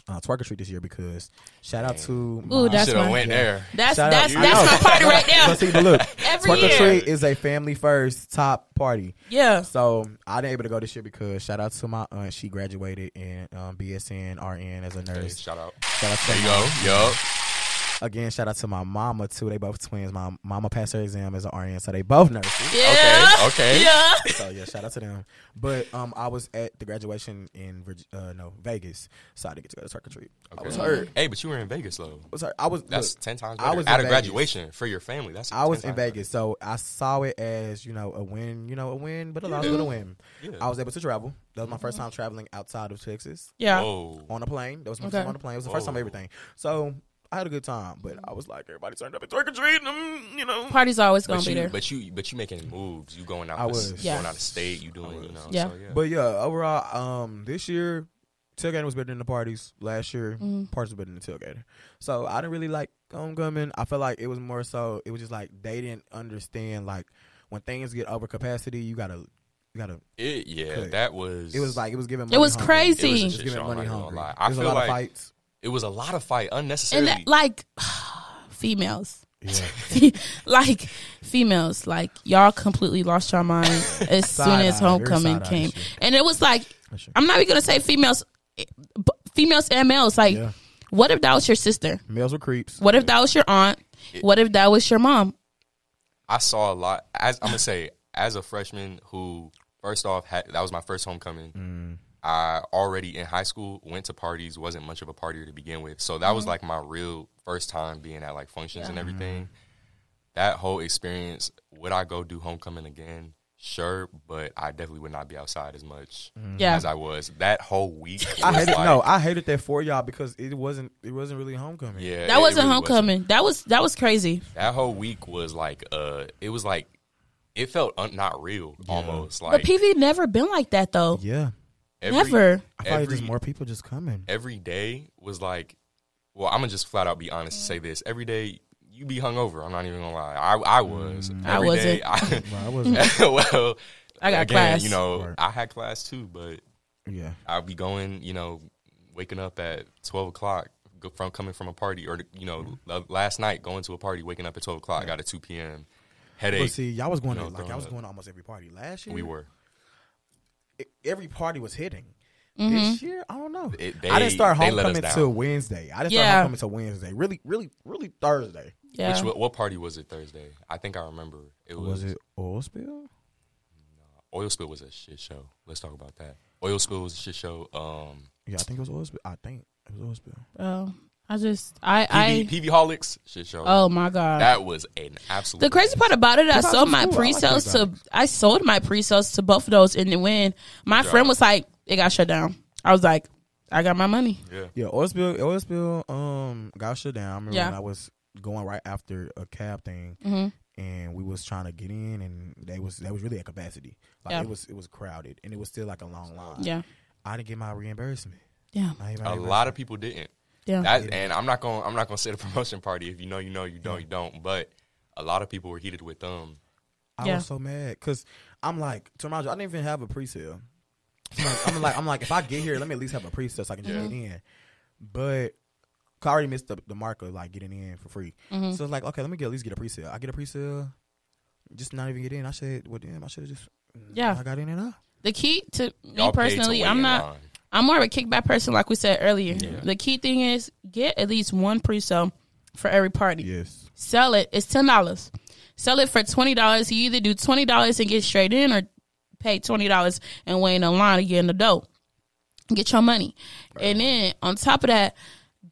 uh, twerk or treat this year because shout out to Ooh, that's my- went there. That's Shout out- that's I that's my party right [LAUGHS] But there. see, but look, [LAUGHS] Every twerk or year. treat is a family first top party. Yeah. So I didn't able to go this year because shout out to my aunt. She graduated in um, BSN RN as a Hey, nurse. shout out. Shout out to There you go. Yup. Again, shout out to my mama too. They both twins. My mama passed her exam as an RN, so they both nurses. Yeah. Okay. Okay. Yeah. So yeah, shout out to them. But um, I was at the graduation in Virg- uh, no Vegas, so I didn't get to go to twerk or treat. I was hurt. Hey, but you were in Vegas though. I was hurt. I was. That's look, ten times I was at a graduation for your family. That's I was in times Vegas, so I saw it as you know a win, you know a win, but a loss, Yeah. but a win. better. I was able to travel. That was my first time traveling outside of Texas Yeah. Whoa. on a plane. That was my Okay. first time on a plane. It was the first time everything. So I had a good time, but I was like, everybody turned up at twerk or treat, and I'm, you know. Party's always gonna But be you, there. but you, but you making moves. You going out. I was. Yeah. Going out of state. You doing. You know. Yeah. So, yeah. But yeah, overall, um, this year tailgating was better than the parties. Last year, Mm-hmm. parties were better than the tailgating. So I didn't really like homecoming. I felt like it was more so. It was just like they didn't understand like when things get over capacity, you gotta, you gotta. it, yeah, Good. that was. It was like it was giving. It was hungry. crazy. It was a It was shit giving I'm money not hungry. I There's a feel lot like of fights. It was a lot of fight and unnecessarily. that, like [SIGHS] females. Yeah. [LAUGHS] like females, like y'all completely lost your mind [LAUGHS] as soon as homecoming came, and it was like I'm not even gonna say females, eh, females and males. Like, Yeah. what if that was your sister? Males were creeps. What if that was your aunt? What if that was your mom? I saw a lot. As I'm gonna say, as a freshman who first off had that was my first homecoming. Mm. I already in high school went to parties. wasn't much of a partier to begin with, so that Mm-hmm. was like my real first time being at like functions and Mm-hmm. everything. That whole experience. Would I go do homecoming again? Sure, but I definitely would not be outside as much Yeah. as I was. That whole week, I hated like- no, I hated that for y'all because it wasn't it wasn't really homecoming. Yeah, That it- it wasn't really homecoming. That was that was crazy. That whole week was like, uh, it was like, it felt un- not real almost. But Like PV never been like that though. Yeah. Every, Never. I feel like Every- more people just coming. every day was like, well, I'm gonna just flat out be honest and say this: every day you be hungover. I'm not even gonna lie. I I was. Mm. I Every wasn't. day, I, Well, I wasn't. [LAUGHS] well, I got again, class. You know, Right. I had class too, but yeah. I'll be going. You know, waking up at 12 o'clock from coming from a party, or you know, mm. l- last night going to a party, waking up at 12 o'clock. I got a 2 p.m. But headache. see, y'all was going you to know, like I was growing going to almost every party last year. we were. Every party was hitting. Mm-hmm. This year, I don't know. It- I didn't start they- they homecoming down. till Wednesday. I didn't Yeah. start homecoming till Wednesday. Really, really, really Thursday. Yeah. Which what, what party was it Thursday? I think I remember. It was, Was it oil spill? No, oil Spill was a shit show. Let's talk about that. Oil Spill was a shit show. Um, Yeah, I think it was oil spill. I think it was oil spill. Bro, I just I PV, I PV Holics shit show. oh my god. that was an absolute. the crazy part about it, I What sold my school? I like pre-sales that to I sold my pre-sales to both of those, and then when my Good friend was like, "It got shut down," I was like, "I got my money." Yeah. Yeah, oil spill. Oil spill. Um, got shut down. I remember Yeah. when I was going right after a cab thing, hmm and we was trying to get in, and they was that was really at capacity. Like Yeah. it was it was crowded, and it was still like a long line. Yeah, I didn't get my reimbursement. yeah, A lot of people didn't. Yeah. That and I'm not going. I'm not going to say the promotion party. If you know, you know. You don't, you don't. But a lot of people were heated with them. I Yeah. was so mad because I'm like, to remind you, I didn't even have a pre-sale. I'm like, I'm like, I'm like, if I get here, let me at least have a pre-sale so I can just Yeah. get in. But I already missed the, the mark of like getting in for free. Mhm. So it's like, okay, let me get at least get a pre-sale. I get a pre-sale, just not even get in. I said, well, damn, I should have just, Yeah. I got in and out. The key to me Y'all paid to personally, I'm not. line. I'm more of a kickback person, like we said earlier. Yeah. The key thing is get at least one pre-sale for every party. Yes. Sell it. It's ten dollars. Sell it for twenty dollars. You either do twenty dollars and get straight in, or pay twenty dollars and wait in a line to get in the dough. Get your money, and then on top of that,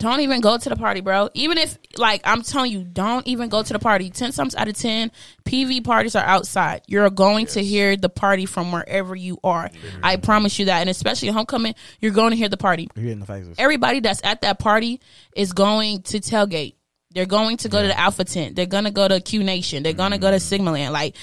don't even go to the party, bro. Even if, like, I'm telling you, don't even go to the party. Ten times out of ten, PV parties are outside. You're going to hear the party from wherever you are. I promise you that, and especially homecoming, you're going to hear the party You're hitting the faces. everybody that's at that party is going to tailgate. They're going to go to the Alpha Tent. They're gonna go to Q Nation. They're gonna go to mm. Sigma Land. Like,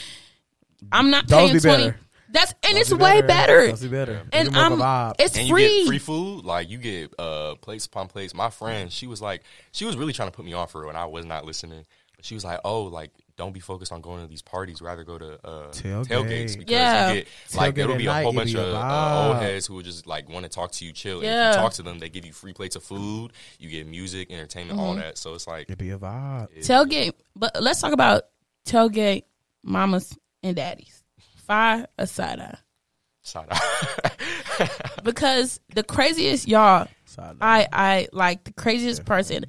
I'm not Those paying be twenty. better. That's and Those it's be way better. Those be better. And Give more of a um, it's and you free. get free food. Like you get uh plates upon plates. My friend, she was like, she was really trying to put me on for it, and I was not listening. But she was like, oh, like don't be focused on going to these parties. Rather go to uh, Tailgate. tailgates because Yeah. you get like Tailgate it'll be a whole bunch of uh, old heads who will just like want to talk to you, chill. And if you talk to them, they give you free plates of food. You get music, entertainment, all Mm-hmm. that. So it's like It'd be a vibe. tailgate. But let's talk about tailgate mamas and daddies. Fire a side eye. Side eye. [LAUGHS] Because the craziest y'all, Side I I like the craziest person.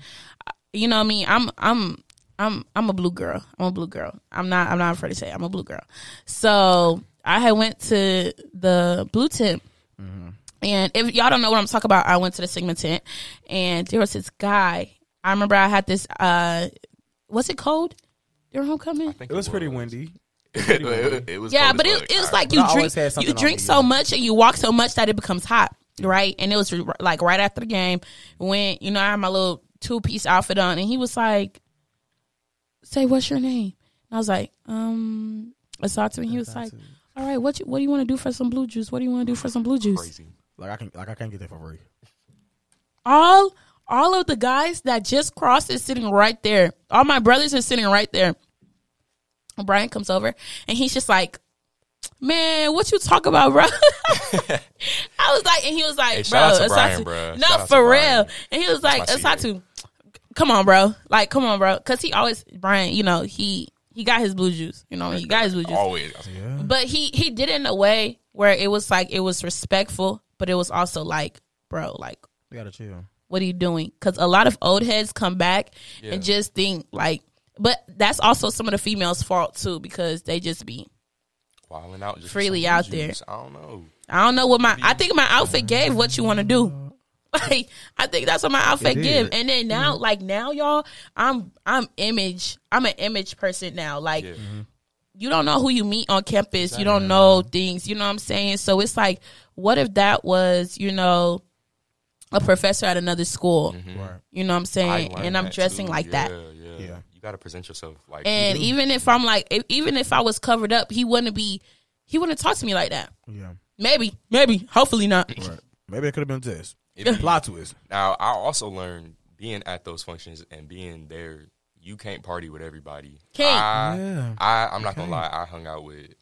You know what I mean? I'm I'm I'm I'm a blue girl. I'm a blue girl. I'm not I'm not afraid to say it. I'm a blue girl. So I had went to the blue tent. And if y'all don't know what I'm talking about, I went to the Sigma tent and there was this guy. I remember I had this uh what's it called? During homecoming? I think It was pretty windy. It, it- it was Yeah, but it, it was like you But drink always had something you drink so yeah. much and you walk so much that it becomes hot, right? And it was like right after the game when you know I had my little two piece outfit on, and he was like, "Say what's your name?" And I was like, "Um, Assatu." And he was like, "All right, what you, what do you want to do for some blue juice? What do you want to do for some blue juice?" crazy. Like I can, like I can't get that for free. All all of the guys that just crossed is sitting right there. All my brothers are sitting right there. And Brian comes over and he's just like, Man, what you talk about, bro? [LAUGHS] I was like, and he was like, Hey, bro, shout out to Assatu. Brian, bro. No, Shout out to for Brian. real. And he was like, That's my Assatu, come on, bro. Like, come on, bro. Cause he always, Brian, you know, he, he got his blue juice. You know, he got his blue juice. Always. Yeah. But he he did it in a way where it was like it was respectful, but it was also like, bro, like We gotta chill. what are you doing? Because a lot of old heads come back Yeah. and just think like, but that's also some of the females' fault too because they just be. Wilding out just Freely out juice. there. I don't know. I don't know what my. I think my outfit mm-hmm. gave what you want to do. [LAUGHS] Like I think that's what my outfit It give. did. And then now, mm-hmm. like now, y'all, I'm I'm image. I'm an image person now. Like Yeah. Mm-hmm. you don't know who you meet on campus. You don't know things. You know what I'm saying? So it's like, what if that was, you know, a professor at another school? Right. You know what I'm saying? And I'm dressing too. like yeah, that. Yeah, Yeah. You got to present yourself like. And even if I'm like, if, even if I was covered up, he wouldn't be, he wouldn't talk to me like that. Yeah. Maybe, maybe, hopefully not. [LAUGHS] Right. Maybe it could have been this. If- Plot twist. Now, I also learned being at those functions and being there, you can't party with everybody. Can't. I, Yeah. I, I'm not can't. gonna lie. I hung out with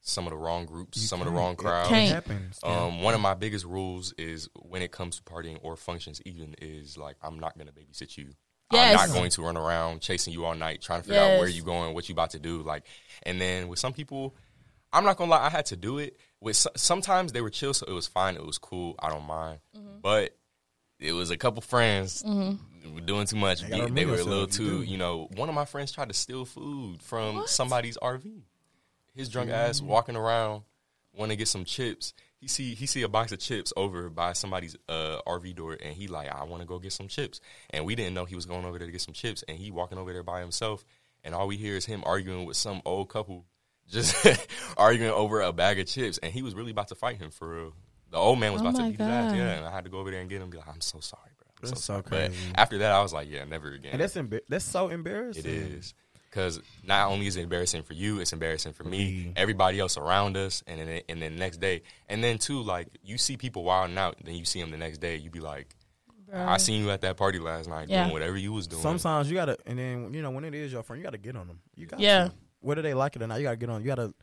some of the wrong groups, some of the can't. wrong It- crowds. Can't. It happens. Um, one of my biggest rules is when it comes to partying or functions, even is like I'm not gonna babysit you. Yes. I'm not going to run around chasing you all night, trying to figure out where Yes. you going, what you about to do. Like, and then with some people, I'm not gonna lie, I had to do it. With sometimes they were chill, so it was fine, it was cool, I don't mind. Mm-hmm. But it was a couple friends who were doing too much. gotta They, they were a little too, you know. One of my friends tried to steal food from somebody's RV. His drunk ass walking around, want to get some chips. He see he see a box of chips over by somebody's uh, RV door, and he like, I want to go get some chips. And we didn't know he was going over there to get some chips, and he walking over there by himself. And all we hear is him arguing with some old couple, just [LAUGHS] arguing over a bag of chips. And he was really about to fight him for real. The old man was Oh about to my beat his ass, yeah. And I had to go over there and get him. Be like, I'm so sorry, bro. I'm That's so sorry. crazy. But after that, I was like, yeah, never again. And that's embar- that's so embarrassing. It is because not only is it embarrassing for you, it's embarrassing for me, Me. everybody else around us, and then and then next day, and then too, like you see people wilding out, then you see them the next day, you be like, I seen you at that party last night Yeah. doing whatever you was doing. Sometimes you gotta, and then you know when it is your friend, you gotta get on them. You got Yeah. to. whether they like it or not. You gotta get on. You gotta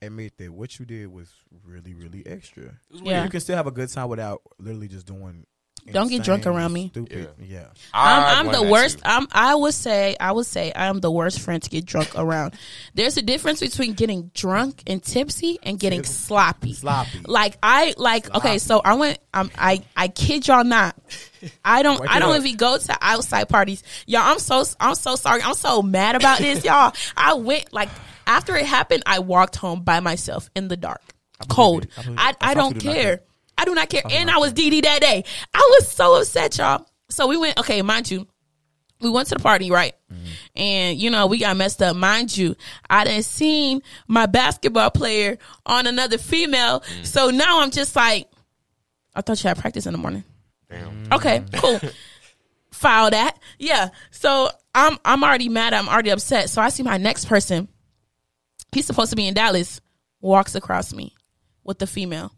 admit that what you did was really, really extra. Yeah. You can still have a good time without literally just doing. Don't get drunk around me. Stupid. Yeah. I I'm, I'm the worst. too. I'm. I would say. I would say I'm the worst friend to get drunk around. There's a difference between getting drunk and tipsy and getting Tipsy. sloppy. Sloppy. Like I like. Okay, so I went. Um, I I kid y'all not. I don't. Wake I don't up. even go to outside parties. Y'all, I'm so. I'm so sorry. I'm so mad about this, [LAUGHS] y'all. I went like after it happened. I walked home by myself in the dark, cold. I believe I. I I don't thought you did not care. I do not care. Oh, and I was DD that day. I was so upset, y'all. So we went. Okay, mind you we went to the party, right? Mm-hmm. And you know, we got messed up. Mind you, I didn't seen my basketball player on another female. Mm. So now I'm just like, I thought you had practice in the morning. Damn. Okay, cool. [LAUGHS] File that. Yeah. So I'm I'm already mad. I'm already upset. So I see my next person. He's supposed to be in Dallas. Walks across me with the female.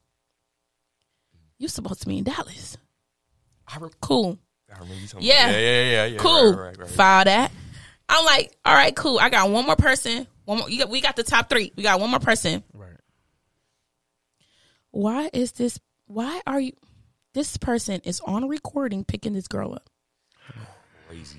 You supposed to be in Dallas. I, re- Cool. I remember you telling Yeah. Yeah, yeah, yeah, yeah. Cool. Right, right, right. File that. I'm like, all right, cool. I got one more person. One more. You got, we got the top three. We got one more person. Right. Why is this? Why are you? This person is on a recording picking this girl up. [SIGHS] Crazy.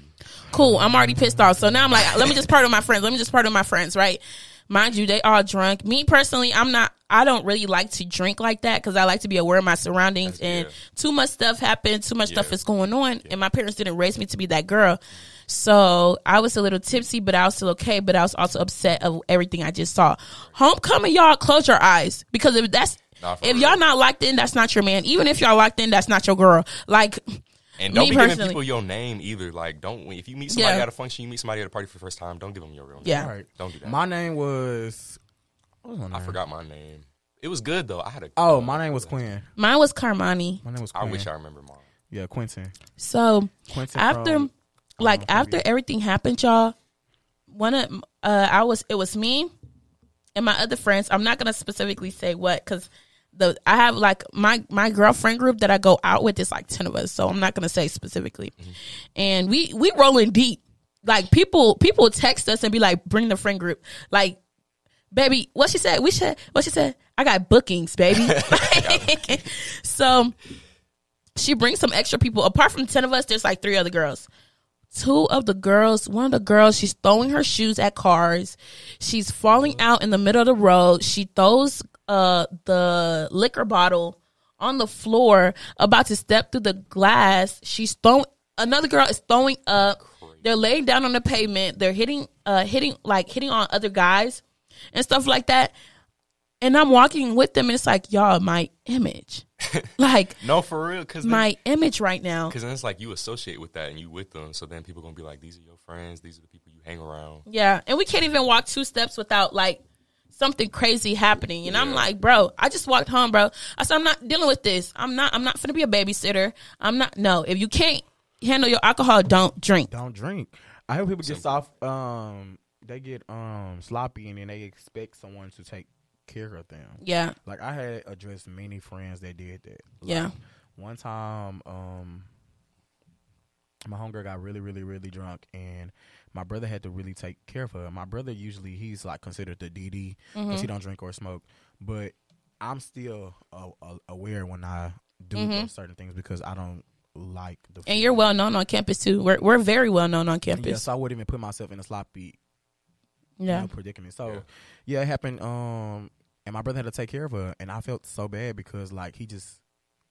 Cool. I'm already pissed off. So now I'm like, let me just part with my friends. Let me just part with my friends, right? Mind you, they all drunk. Me personally, I'm not. I don't really like to drink like that because I like to be aware of my surroundings. and yeah. too much stuff happened. Too much stuff is going on, and my parents didn't raise me to be that girl. So I was a little tipsy, but I was still okay. But I was also upset of everything I just saw. Homecoming, y'all, close your eyes because if that's if real. y'all not locked in, that's not your man. Even if y'all locked in, that's not your girl. Like And don't Me be giving people your name either. Like, don't if you meet somebody Yeah. at a function, you meet somebody at a party for the first time, don't give them your real name. Yeah. Right. Don't do that. My name was. What was my name? I forgot my name. It was good though. I had a. Oh, my name was Quinn. mine was Carmani. My name was. I wish I remember mine. Yeah, Quentin. So Quentin. after from- like um, after everything happened y'all one of uh i was it was me and my other friends i'm not gonna specifically say what because the i have like my my girlfriend group that i go out with is like 10 of us so i'm not gonna say specifically mm-hmm. and we we rolling deep like people people text us and be like bring the friend group like baby what she said we said what she said i got bookings baby [LAUGHS] [LAUGHS] so she brings some extra people. Apart from ten of us, there's like three other girls. Two of the girls, one of the girls, she's throwing her shoes at cars. She's falling out in the middle of the road. She throws uh the liquor bottle on the floor, about to step through the glass. She's throwing another girl is throwing up. They're laying down on the pavement. They're hitting uh hitting like hitting on other guys and stuff like that. And I'm walking with them and it's like, y'all, my image. [LAUGHS] like No, for real. Because my image right now. Because it's like you associate with that and you with them. So then people gonna be like, these are your friends. These are the people you hang around. Yeah, and we can't even walk two steps without like something crazy happening. And I'm like, bro, I just walked home, bro. I said, I'm not dealing with this. I'm not. I'm not gonna be a babysitter. I'm not. No, if you can't handle your alcohol, don't drink. Don't drink. I hear people get soft. Um, they get um sloppy and then they expect someone to take care of them. Yeah, Like I had addressed many friends that did that. Like, Yeah. One time, um, my homegirl got really, really, really drunk, and my brother had to really take care of her. My brother usually he's like considered the DD because Mm-hmm. he don't drink or smoke, but I'm still uh, uh, aware when I do Mm-hmm. certain things because I don't like the. and you're well known on campus too. We're we're very well known on yeah, campus. so I wouldn't even put myself in a sloppy you know, predicament. So Yeah. yeah. it happened. Um, and my brother had to take care of her, and I felt so bad because like he just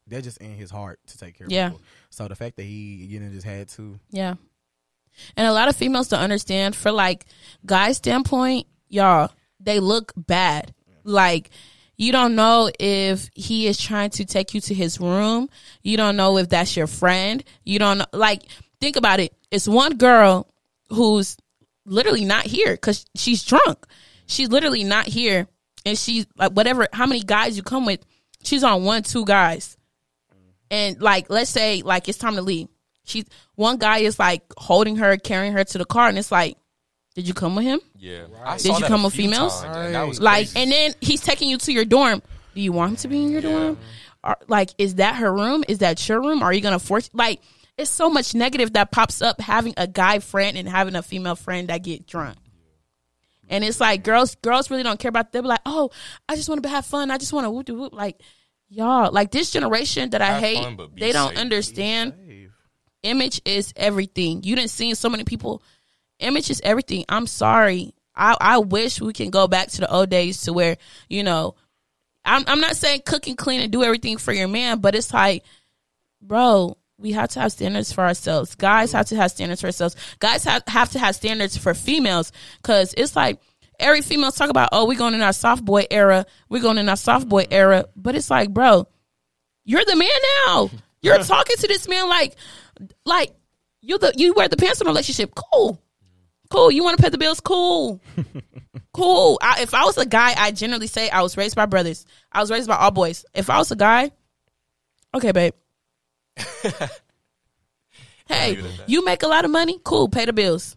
they're just in his heart to take care of Yeah. people. So the fact that he you know just had to yeah. And a lot of females don't understand. For like guys' standpoint, y'all, they look bad. Like you don't know if he is trying to take you to his room. You don't know if that's your friend. You don't know. Like think about it. It's one girl who's literally not here because she's drunk. She's literally not here, and she's like whatever. How many guys you come with? She's on one, two guys, and like let's say like it's time to leave. She's one guy is like holding her, carrying her to the car, and it's like, did you come with him? Yeah. Right. saw you come with females? times, and that was Like, crazy. and then he's taking you to your dorm. Do you want him to be in your dorm? Or, like, is that her room? Is that your room? Are you gonna force? Like, it's so much negative that pops up having a guy friend and having a female friend that get drunk. And it's like girls, girls really don't care about. They'll be like, "Oh, I just want to have fun. I just want to whoop de whoop." Like, y'all, like this generation that I Have hate, fun, they don't safe. understand save. Image is everything. You didn't see so many people. Image is everything. I'm sorry. I, I wish we can go back to the old days to where, you know, I'm, I'm not saying cook and clean and do everything for your man, but it's like, bro, we have to have standards for ourselves. Guys have to have standards for ourselves. Guys have, have to have standards for females because it's like every female talk about, oh, we're going in our soft boy era. We're going in our soft boy era. But it's like, bro, you're the man now. You're [LAUGHS] talking to this man like, like you the you wear the pants in a relationship. Cool, cool. You want to pay the bills? Cool, [LAUGHS] cool. I, if I was a guy, I generally say I was raised by brothers. I was raised by all boys. If I was a guy, okay, babe. [LAUGHS] hey, leave it at that. you make a lot of money. Cool, pay the bills.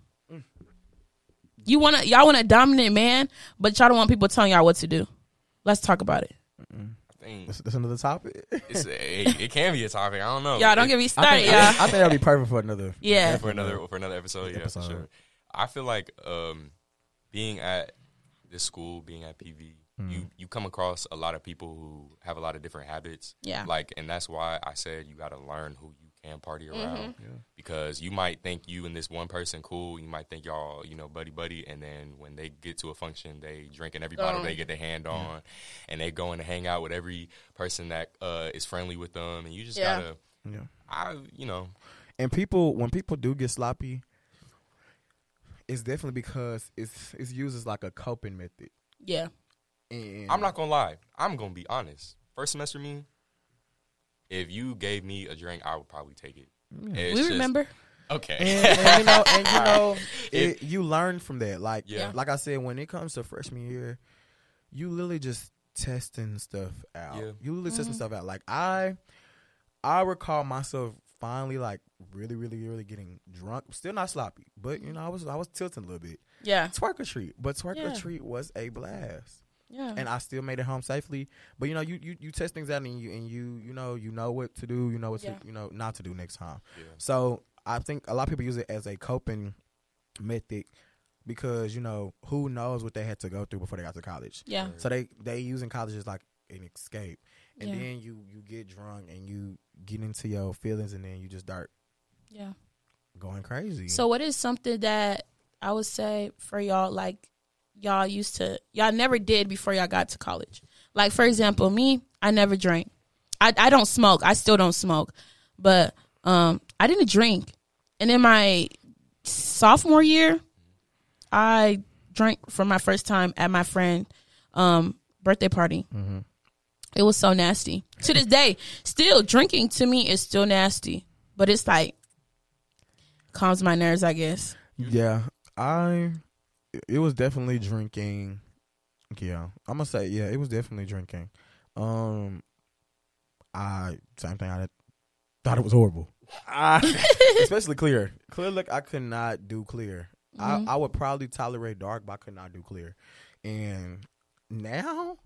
You wanna y'all want a dominant man, but y'all don't want people telling y'all what to do. Let's talk about it. I think That's, that's another topic. it's, it, it can be a topic. I don't know. Y'all don't It- get me I started, think, y'all. I think that'd be perfect for another. [LAUGHS] Yeah. for another for another episode. Yeah, Episode. for sure. I feel like um, being at this school, being at PV, you you come across a lot of people who have a lot of different habits. Yeah. Like, and that's why I said you got to learn who you can party Mm-hmm. around because you might think you and this one person cool. You might think y'all, you know, buddy buddy, and then when they get to a function, they drinking every bottle Oh. they get their hand on, and they going to hang out with every person that uh, is friendly with them, and you just Yeah. gotta, Yeah. I, you know, And people, when people do get sloppy, it's definitely because it's it's used as like a coping method. Yeah. And I'm not gonna lie. I'm gonna be honest. First semester me, if you gave me a drink, I would probably take it. Mm. It's we just- remember. Okay. and, and you know, and you [LAUGHS] know, If- it, you learn from that. Like, Yeah. like I said, when it comes to freshman year, you literally just testing stuff out. Yeah. You literally testing mm-hmm. stuff out. Like I, I recall myself finally like really, really, really getting drunk. Still not sloppy, but you know, I was I was tilting a little bit. Yeah. Twerk or treat, but twerk Yeah. or treat was a blast. Yeah. and I still made it home safely. But you know, you you, you test things out and you and you you know you know what to do, you know what Yeah. to you know not to do next time. Yeah. So I think a lot of people use it as a coping method because you know who knows what they had to go through before they got to college. yeah. So they they using college as like an escape, and Yeah. then you you get drunk and you get into your feelings, and then you just start Yeah. going crazy. So what is something that I would say for y'all like y'all used to y'all never did before y'all got to college? Like for example, me, I never drank. I I don't smoke. I still don't smoke. But um I didn't drink. And in my sophomore year, I drank for my first time at my friend um birthday party. Mm-hmm. It was so nasty. To this day, still drinking to me is still nasty. But it's like calms my nerves, I guess. Yeah, I. It was definitely drinking. Yeah, I'm gonna say yeah. It was definitely drinking. Um, I same thing. I thought it was horrible. I, [LAUGHS] especially clear. Clear look, I could not do clear. I, I would probably tolerate dark, but I could not do clear. And now,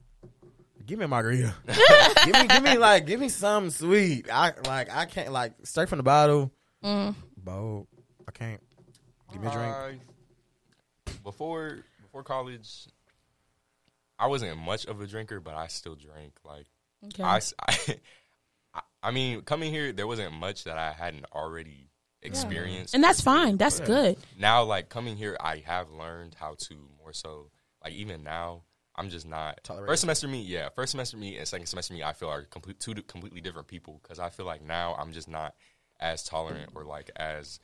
give me a margarita. [LAUGHS] give me, give me like, give me something sweet. I like, I can't like straight from the bottle. Mm. Bold. I can't. Give me a drink. Before before college, I wasn't much of a drinker, but I still drank. Like Okay. I, s- [LAUGHS] I, I mean, coming here, there wasn't much that I hadn't already experienced, and that's fine. That's but good. Now, like coming here, I have learned how to more so. Like even now, I'm just not. Tolerate First semester me, yeah. First semester me and second semester me, I feel are complete two completely different people because I feel like now I'm just not as tolerant or like as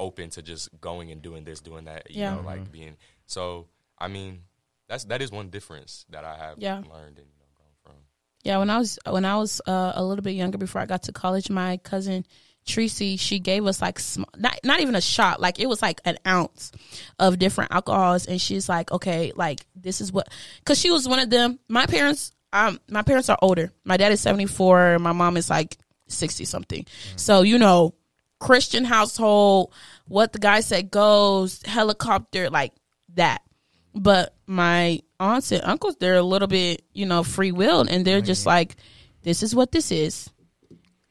open to just going and doing this, doing that. You Yeah. know, like being. So I mean, that's that is one difference that I have Yeah. learned and you know grown from. Yeah, when I was when I was uh, a little bit younger, before I got to college, my cousin Tracy she gave us like sm- not not even a shot, like it was like an ounce of different alcohols, and she's like, okay, like this is what, because she was one of them. My parents, um, my parents are older. My dad is seventy four. My mom is like sixty something. So you know, Christian household. What the guy said goes. Helicopter like that. But my aunts and uncles, they're a little bit, you know, free willed and they're just like, this is what this is.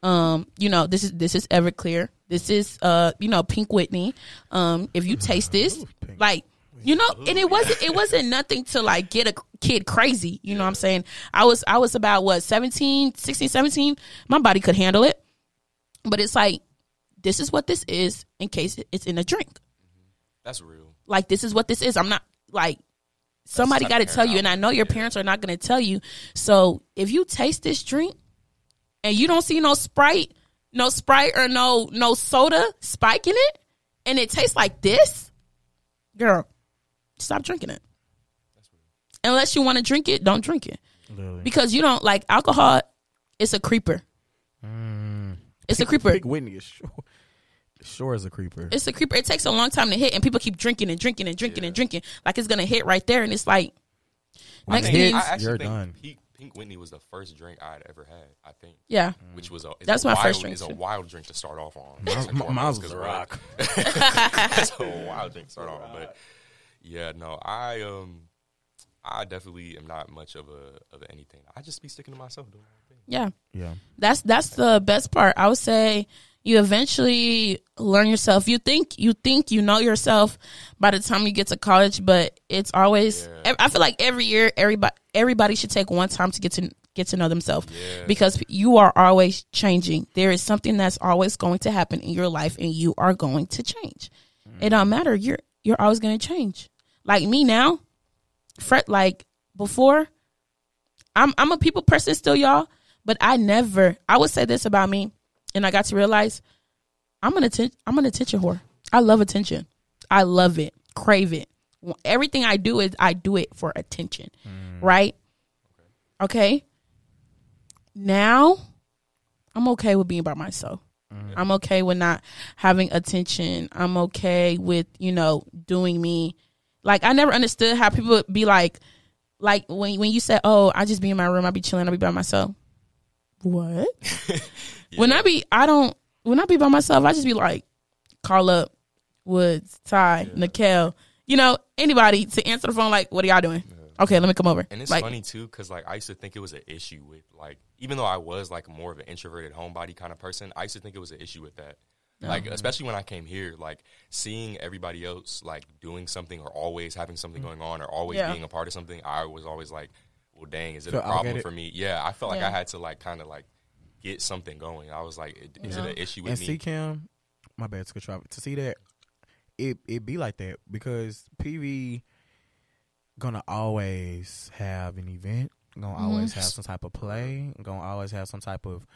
Um, you know, this is this is Everclear. This is uh, you know, Pink Whitney. Um, if you taste this, like you know, and it wasn't it wasn't nothing to like get a kid crazy, you know what I'm saying? I was I was about what 17, 16, 17. My body could handle it. But it's like this is what this is in case it's in a drink That's real. like this is what this is. I'm not like somebody got to tell you, and I know your parents are not going to tell you. So if you taste this drink and you don't see no Sprite, no Sprite or no no soda spike in it, and it tastes like this, girl, stop drinking it. Unless you want to drink it, don't drink it Literally. because you don't like alcohol. It's a creeper. Mm. It's a creeper. Pink Whitney is sure, [LAUGHS] sure is a creeper. It's a creeper. It takes a long time to hit, and people keep drinking and drinking and drinking and drinking. Like it's gonna hit right there, and it's like When next thing you, I actually you're think done. Pink, Pink Whitney was the first drink I'd ever had. I think, yeah, which was a That's a my wild, first drink, [LAUGHS] Is [LAUGHS] a wild drink to start off on. Mine's- first and mine's foremost, was 'cause, a rock. That's a wild drink to start off. But yeah, no, I um, I definitely am not much of a of anything. I just be sticking to myself doing my thing. Yeah. Yeah. That's that's the best part. I would say, you eventually learn yourself. You think you think you know yourself by the time you get to college, but it's always. I feel like every year, everybody everybody should take one time to get to get to know themselves because you are always changing. There is something that's always going to happen in your life, and you are going to change. It don't matter. You're you're always going to change. Like me now, Fred. Like before, I'm I'm a people person still, y'all. But I never. I would say this about me, and I got to realize I'm an atten- I'm an attention whore. I love attention. I love it. Crave it. Everything I do is I do it for attention. Mm. Right? Okay. Now I'm okay with being by myself. Mm. I'm okay with not having attention. I'm okay with, you know, doing me. Like I never understood how people would be like like when when you said, "Oh, I just be in my room, I be chilling, I be by myself." What? [LAUGHS] When I be, I don't. When I be by myself, I just be like, call up Woods, Ty, Nakel, you know, anybody to answer the phone. Like, what are y'all doing? Okay, let me come over. And it's like, funny too, because like I used to think it was an issue with like, even though I was like more of an introverted homebody kind of person, I used to think it was an issue with that. Like, especially when I came here, like seeing everybody else like doing something or always having something mm. going on or always Yeah. being a part of something, I was always like, well, dang, is it Feel a problem obligated. for me? Yeah, I felt like Yeah. I had to like kind of like get something going. I was like, is Yeah. it an issue and with see me? Cam, my bad to cut To see that, it it be like that because PV gonna always have an event, gonna mm-hmm. always have some type of play, gonna always have some type of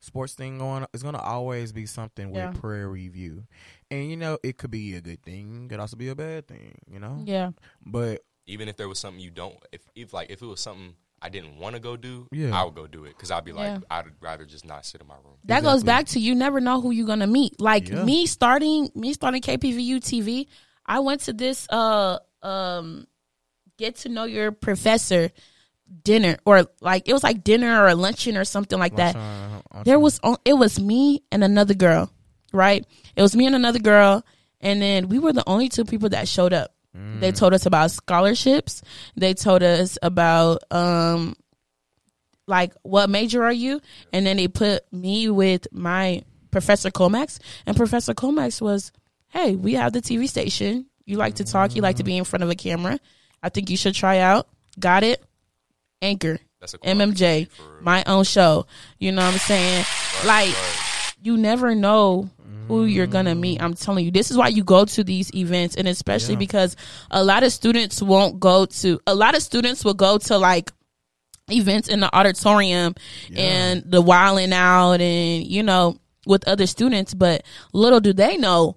sports thing going. on. It's gonna always be something with Yeah. Prairie View, and you know it could be a good thing, it could also be a bad thing, you know. yeah, But Even if there was something you don't, if if like if it was something I didn't want to go do, Yeah. I would go do it because I'd be like, Yeah. I'd rather just not sit in my room. that goes back to you never know who you're gonna meet. Like Yeah. me starting, me starting KPVU TV. I went to this uh um get to know your professor dinner or like it was like dinner or a luncheon or something like that. uh, there was on, it was me and another girl, right? It was me and another girl, and then we were the only two people that showed up. They told us about scholarships. They told us about um like what major are you, and then they put me with my professor Comax, and Professor Comax was, hey, we have the TV station. You like to talk. You like to be in front of a camera. I think you should try out. Got it. Anchor. That's a cool MMJ, opportunity for real. my own show. You know what I'm saying? like, you never know who you're gonna meet. Mm. I'm telling you, this is why you go to these events, and especially because a lot of students won't go to. A lot of students will go to like events in the auditorium and the wilding out, and you know, with other students. But little do they know,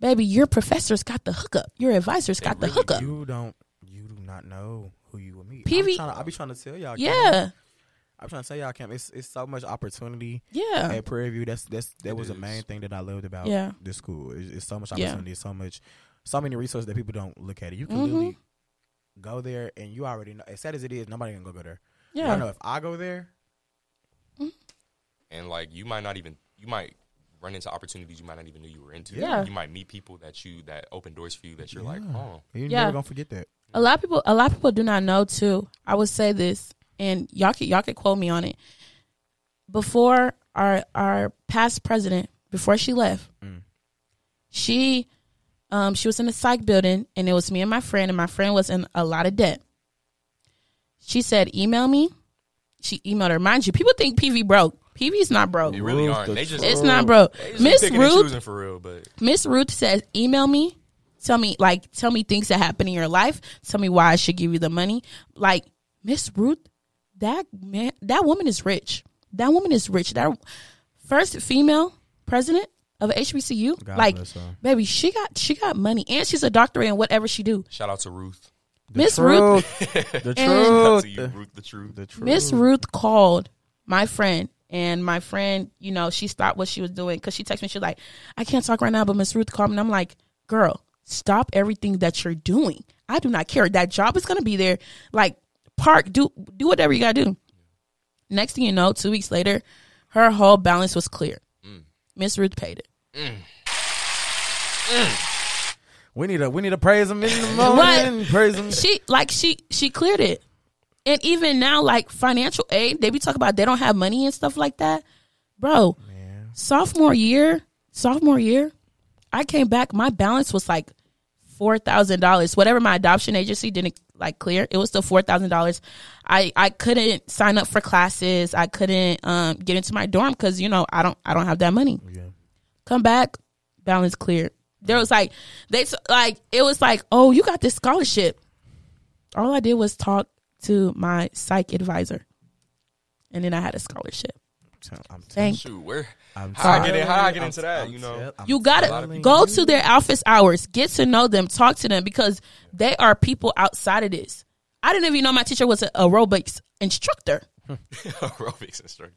baby, your professor's got the hookup. Your advisor's got the really hookup. You don't. You do not know who you will meet. PV I'm trying to, I be trying to tell y'all. Yeah, I'm trying to tell y'all, Cam. It's it's so much opportunity yeah, at Prairie View. That's that's that It was the main thing that I loved about Yeah. this school. It's, it's so much Yeah. opportunity. So much, so many resources that people don't look at it. You can Mhm. literally go there, and you already know. As sad as it is, nobody can go go there. yeah. I don't know if I go there, and like you might not even you might run into opportunities you might not even know you were into. Yeah. You might meet people that you that open doors for you that you're like, oh, you're Yeah. never gonna forget that. a lot of people a lot of people do not know too i would say this and y'all could y'all could quote me on it before our our past president before she left Mm. she um she was in a psych building and it was me and my friend and my friend was in a lot of debt she said email me she emailed her mind you people think pv broke pv's not broke they really aren't. the They just it's not broke miss ruth choosing for real, but Miss Ruth says, email me. Tell me, like, tell me things that happen in your life. Tell me why I should give you the money. Like, Miss Ruth, that man, that woman is rich. That woman is rich. That first female president of HBCU. God like, baby, she got she got money, and she's a doctorate in whatever she do. shout out to Ruth. Miss Ruth, [LAUGHS] the And- Shout out truth, to you, the, Ruth the truth. the truth. Miss Ruth called my friend, and my friend, you know, she stopped what she was doing because she texted me. She's like, "I can't talk right now," but Miss Ruth called me, and I'm like, "Girl, stop everything that you're doing. I do not care. That job is gonna be there. Like, park, do do whatever you gotta do." Next thing you know, two weeks later, her whole balance was clear. Mm. Miss Ruth paid it. Mm. Mm. We need to we need to praise him in the [LAUGHS] morning. Praise him. She like she she cleared it. And even now, like financial aid, they be talking about they don't have money and stuff like that. Bro, Man, sophomore year, sophomore year, I came back. My balance was like four thousand dollars. Whatever my adoption agency didn't like clear, it was still four thousand dollars. I I couldn't sign up for classes. I couldn't um, get into my dorm because you know I don't I don't have that money. Yeah. Come back, balance clear. There was like they like it was like oh you got this scholarship. All I did was talk to my psych advisor, and then I had a scholarship. So I'm Thank Shoot, where? I'm How I get in? How I get into I'm- that? I'm You know, tell- You gotta of go to their office hours, get to know them, talk to them because they are people outside of this. I didn't even know my teacher was an aerobics instructor. [LAUGHS] aerobics instructor.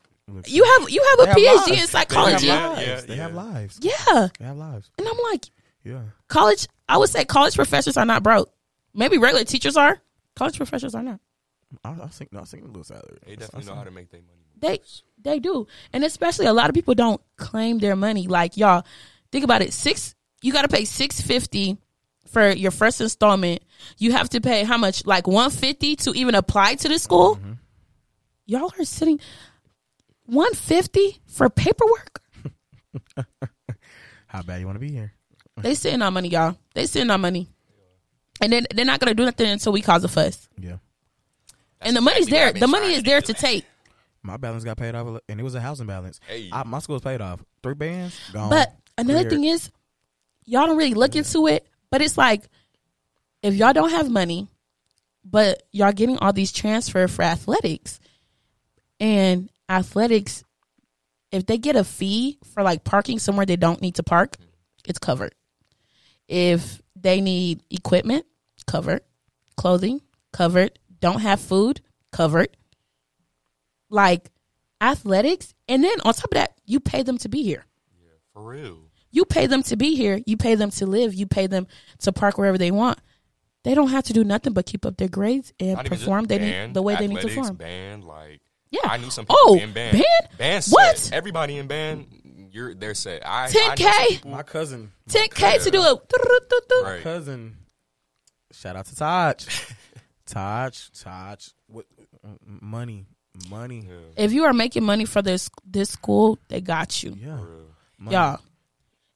You have you have a have PhD lives. in They have psychology. Yeah, lives. yeah, They yeah. have lives. Yeah. They have lives. And I'm like, Yeah. college I would say college professors are not broke. Maybe regular teachers are. College professors are not. I, I think no, I think a little salary. They definitely know how to make their money. Move. They they do. And especially a lot of people don't claim their money. Like y'all, think about it. Six you gotta pay six fifty for your first installment. You have to pay how much? Like one fifty to even apply to the school? Mm-hmm. Y'all are sitting one fifty for paperwork? [LAUGHS] How bad you want to be here? They sitting on money, y'all. They sitting on money. And then they're not gonna do nothing until we cause a fuss. Yeah. and the money's exactly there. The money is there do. to take. My balance got paid off, and it was a housing balance. Hey. I, my school's paid off. Three bands gone. But another Cleared. thing is, y'all don't really look into it. But it's like, if y'all don't have money, but y'all getting all these transfer for athletics, and athletics, if they get a fee for like parking somewhere they don't need to park, it's covered. If they need equipment, covered. Clothing, covered. Don't have food, covered. Like athletics, and then on top of that, you pay them to be here. Yeah, For real. You pay them to be here. You pay them to live. You pay them to park wherever they want. They don't have to do nothing but keep up their grades and Not perform they band, need, the way they need to perform. Band, like Yeah. I knew some people Oh, in band. band? Band set. What? Everybody in band, you're they're set. I I 10K? know some my cousin, 10K to do a Right. cousin. Shout out to Taj. [LAUGHS] Taj, Taj. What, money, money. Yeah, If you are making money for this this school, they got you. Yeah. Money. Y'all.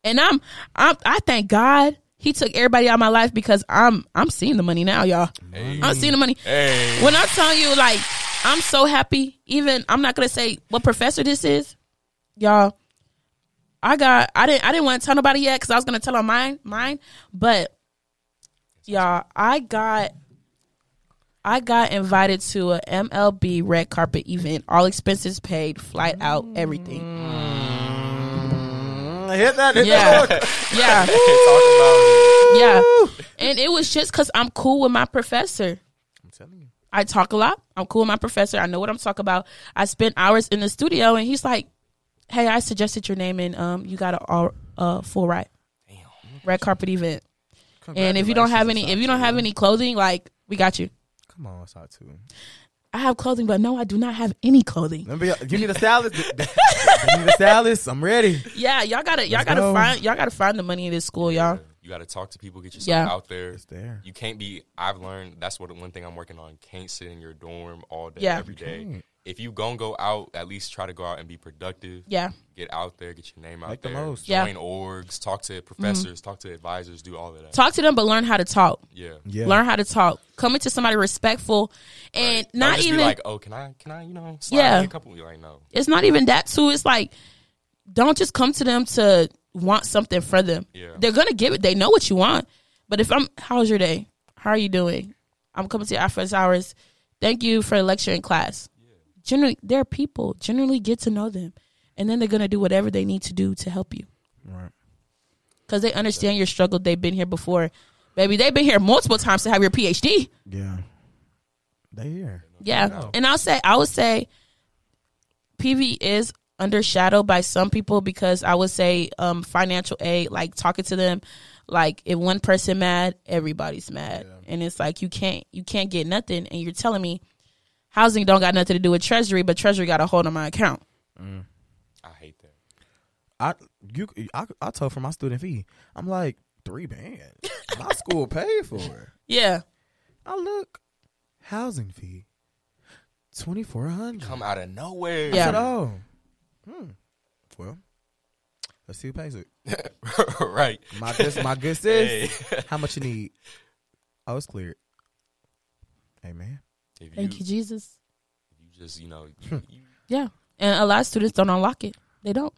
And I'm I'm I thank God he took everybody out of my life because I'm I'm seeing the money now, y'all. Hey. I'm seeing the money. Hey. When I tell you, like, I'm so happy. Even I'm not gonna say what professor this is, y'all. I got. I didn't. I didn't want to tell nobody yet because I was gonna tell on mine. Mine, but y'all, I got. I got invited to a MLB red carpet event. All expenses paid, flight out, everything. Mm, hit that. Hit Yeah, that. yeah, [LAUGHS] Talk about it. yeah. And it was just because I'm cool with my professor. I'm telling you. I talk a lot. I'm cool with my professor. I know what I'm talking about. I spent hours in the studio, and he's like, "Hey, I suggested your name, and um, you got a all uh, full ride, Damn. red carpet event. And if you don't have any, if you don't have any clothing, like we got you. Come on, Satu. I have clothing, but no, I do not have any clothing. Let me give me the stylist. give me the stylist. I'm ready. Yeah, y'all gotta, y'all Let's gotta go. find, y'all gotta find the money in this school, y'all. You got to talk to people, get yourself Yeah. out there. It's there. You can't be. I've learned that's what one thing I'm working on. Can't sit in your dorm all day, Yeah. every day. Can't. If you gonna go out, at least try to go out and be productive. Yeah, Get out there, get your name out Make the there. most. Yeah. Join orgs, talk to mm-hmm. professors, talk to advisors, do all of that. talk to them, but learn how to talk. yeah. Yeah. Learn how to talk. Come into somebody respectful, and Don't just even be like, oh, can I, can I, you know, slide Yeah. a couple? You're like, no. it's not even that too. It's like don't just come to them to want something for them. Yeah. They're gonna give it. They know what you want. But if I'm, how's your day? How are you doing? I'm coming to your office hours. Thank you for the lecture in class. Generally, they're people. Generally, get to know them, and then they're gonna do whatever they need to do to help you Right. because they understand your struggle. They've been here before, baby. They've been here multiple times to have your PhD. Yeah. They here. Yeah. And I'll say, I would say PV is undershadowed by some people because I would say um, financial aid, like talking to them, like if one person mad, everybody's mad. And it's like you can't you can't get nothing and you're telling me housing don't got nothing to do with treasury, but treasury got a hold on my account. I hate that. I you I, I told for my student fee. I'm like three bands. My [LAUGHS] school paid for it. Yeah. I look housing fee twenty four hundred. Come out of nowhere. Yeah. I said, oh, hmm. Well, Let's see who pays it. [LAUGHS] right. My good, my good sis. [LAUGHS] Hey. How much you need? Oh, it's cleared. Hey man. If Thank you, Jesus. You just, you know, hmm. you, you, Yeah, and a lot of students don't unlock it. They don't,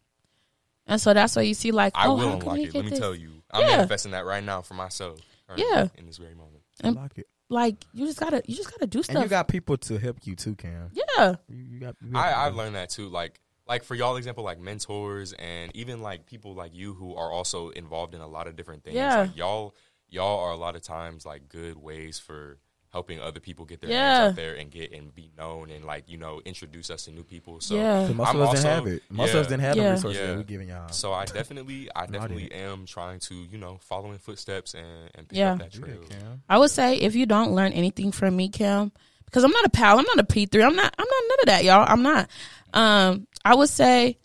and so that's why you see like, I oh, will how can unlock it. get Let me this? tell you, I'm Yeah. manifesting that right now for myself. currently, Yeah. in this very moment. I And- like it. Like you just gotta, you just gotta do And stuff. you got people to help you too, Cam. yeah, You, you got. You got I, I've learned that too. Like, like for y'all example, like mentors and even like people like you who are also involved in a lot of different things. Yeah. Like y'all, y'all are a lot of times like good ways for helping other people get their Yeah. names out there and get and be known and like you know introduce us to new people. So Yeah. 'Cause most I'm of us didn't have it. Most yeah. of us didn't have Yeah. the resources Yeah. that we're giving y'all. So I definitely, I definitely am trying to, you know, follow in footsteps and, and pick Yeah. up that You trail. did, Cam. I would say if you don't learn anything from me, Kim, because I'm not a pal, I'm not a P three, I'm not, I'm not none of that, y'all. I'm not. Um, I would say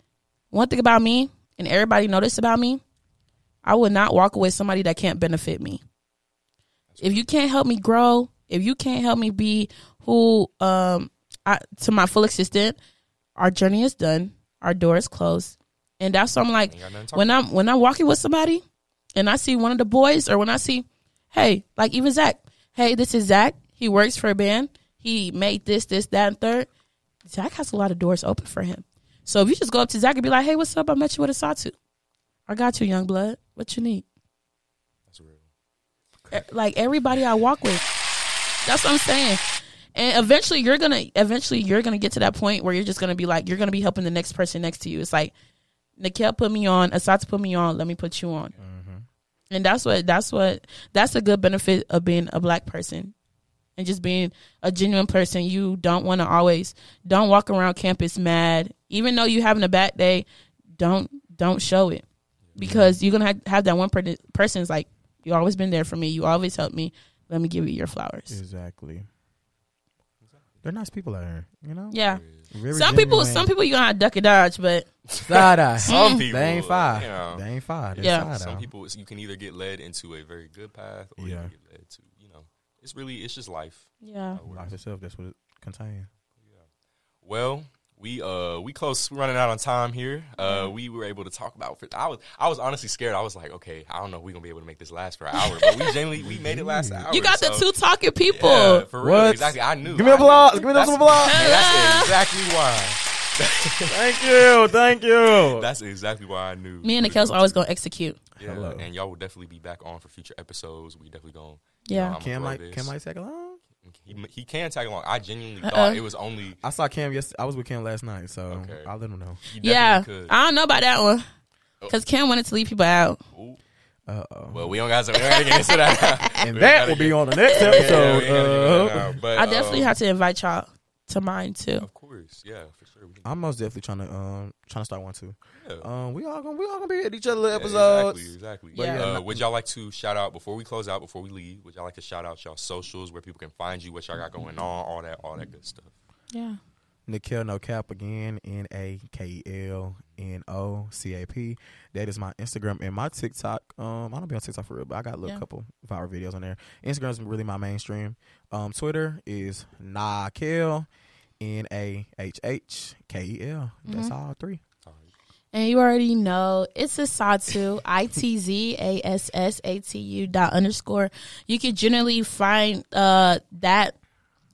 one thing about me, and everybody know this about me, I would not walk away somebody that can't benefit me. If you can't help me grow, if you can't help me be who, um, I, to my full extent, our journey is done, our door is closed, and that's why I'm like, Ain't got nothing to talk when I'm when I'm walking with somebody and I see one of the boys or when I see, hey, like even Zach, hey, this is Zach. He works for a band. He made this, this, that, and third. Zach has a lot of doors open for him. So if you just go up to Zach and be like, hey, what's up? I met you with a sawtooth. I got you, young blood. What you need? That's real. E- Like everybody I walk with. That's what I'm saying. And eventually you're gonna eventually you're gonna get to that point where you're just gonna be like you're gonna be helping the next person next to you. It's like Nakel put me on, Assatu put me on, let me put you on. Mm-hmm. And that's what that's what that's a good benefit of being a black person. And just being a genuine person. You don't want to always don't walk around campus mad. Even though you're having a bad day, don't don't show it. Because you're gonna have, have that one per- person is like, You always been there for me, you always helped me. Let me give you your flowers. Exactly. They're nice people out here, you know. Yeah. Very Some people some people you gonna have duck and dodge, but side. [LAUGHS] Some mm-hmm. people, They ain't uh, fire. you know, They ain't fire. They Yeah. side some eye. people you can either get led into a very good path or you Yeah. can get led to you know it's really it's just life yeah. Life itself. That's what it contains. Yeah. well we uh we close we're running out on time here uh we were able to talk about for, i was i was honestly scared i was like okay i don't know if we're gonna be able to make this last for an hour but we [LAUGHS] genuinely we made it last hour You got the two talking people. yeah, for real What? exactly i knew Give me I a knew. Give me That's- some applause. and that's [LAUGHS] exactly why Thank you. Thank you. that's exactly why i knew Me and Nakel's always gonna execute. yeah, Hello. and y'all will definitely be back on for future episodes we definitely gonna Yeah. Can I'ma Cam grow might. Cam might tag along. He, he can tag along i genuinely Uh-uh. thought it was only I saw Cam. yesterday. I was with Cam last night, so Okay. I'll let him know. Yeah. could I don't know about that one. Cause Cam wanted to leave people out. Ooh. Uh oh. Well, we don't got to we don't get into that. [LAUGHS] And We that gotta will be on the next Yeah, yeah, episode. we gotta get into that Uh. But, I definitely um, have to invite y'all to mine too. Of course, yeah, for sure. We can I'm most definitely trying to um trying to start one too. yeah. Um, we all gonna we all gonna be at each other Yeah, episodes. Exactly, exactly. But yeah, uh, no- would y'all like to shout out before we close out, before we leave? Would y'all like to shout out y'all socials where people can find you, what y'all got going on, all that, all that good stuff? Yeah. Nakel No Cap again, N A K E L N O C A P. That is my Instagram and my TikTok. Um, I don't be on TikTok for real, but I got a little Yeah. couple viral videos on there. Instagram is really my mainstream. Um, Twitter is Nakel, N A H H K E L. That's all three. And you already know it's Assatu, I T Z A S S A T U dot underscore. You can generally find uh that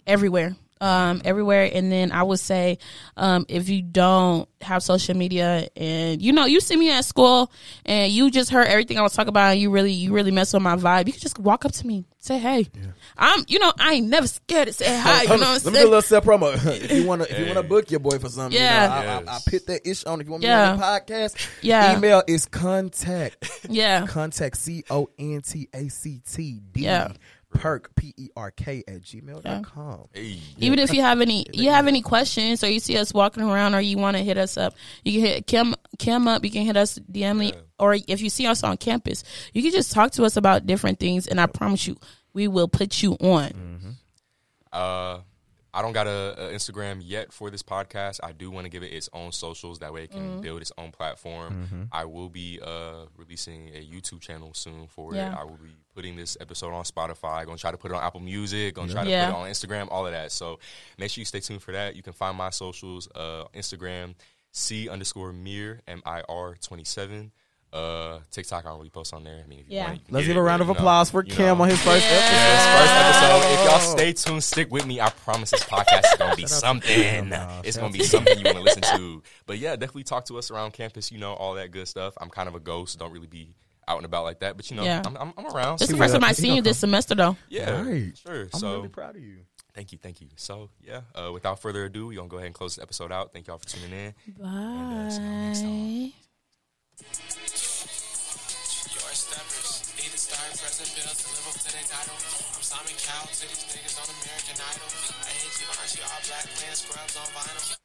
everywhere. Um, everywhere, and then I would say, um, if you don't have social media, and you know, you see me at school, and you just heard everything I was talking about, and you really, you really mess with my vibe, you can just walk up to me, say, "Hey, I'm," you know, I ain't never scared to say hi. You know what I'm Let me do a little self promo. [LAUGHS] if you wanna, if you wanna book your boy for something, Yeah. you know, I, I, I put that ish on. If you want me Yeah. on the podcast, Yeah. email is contact yeah, contact c o n t a c t d Yeah. Perk p e r k at gmail dot com. Hey, Even if you have any you have any questions or you see us walking around or you want to hit us up, you can hit Kim Kim up, you can hit us DM me. Or if you see us on campus, you can just talk to us about different things and I promise you we will put you on. Uh, I don't got a, a Instagram yet for this podcast. I do want to give it its own socials. That way, it can build its own platform. I will be uh, releasing a YouTube channel soon for Yeah. it. I will be putting this episode on Spotify. Gonna try to put it on Apple Music. Gonna try to Yeah. put it on Instagram. All of that. So make sure you stay tuned for that. You can find my socials. Uh, Instagram C underscore Mir M I R twenty seven. Uh, TikTok, I don't really post on there. I mean, if you Yeah. want, you can Let's give it, a round but, of you know, applause for you Cam know. on his first Yeah. episode. Yes, first episode. If y'all stay tuned, stick with me. I promise this podcast is gonna be something. Nah, It's gonna be something you want to listen to. But yeah, definitely talk to us around campus. You know all that good stuff. I'm kind of a ghost. Don't really be out and about like that. But you know, Yeah. I'm, I'm, I'm around. This is the first what time I up. seen you this semester, though. yeah, Right. sure. I'm so really proud of you. thank you, thank you. So yeah, uh, without further ado, we're gonna go ahead and close this episode out. Thank y'all for tuning in. uh, see you Givenchy, all black playing scrubs on vinyl.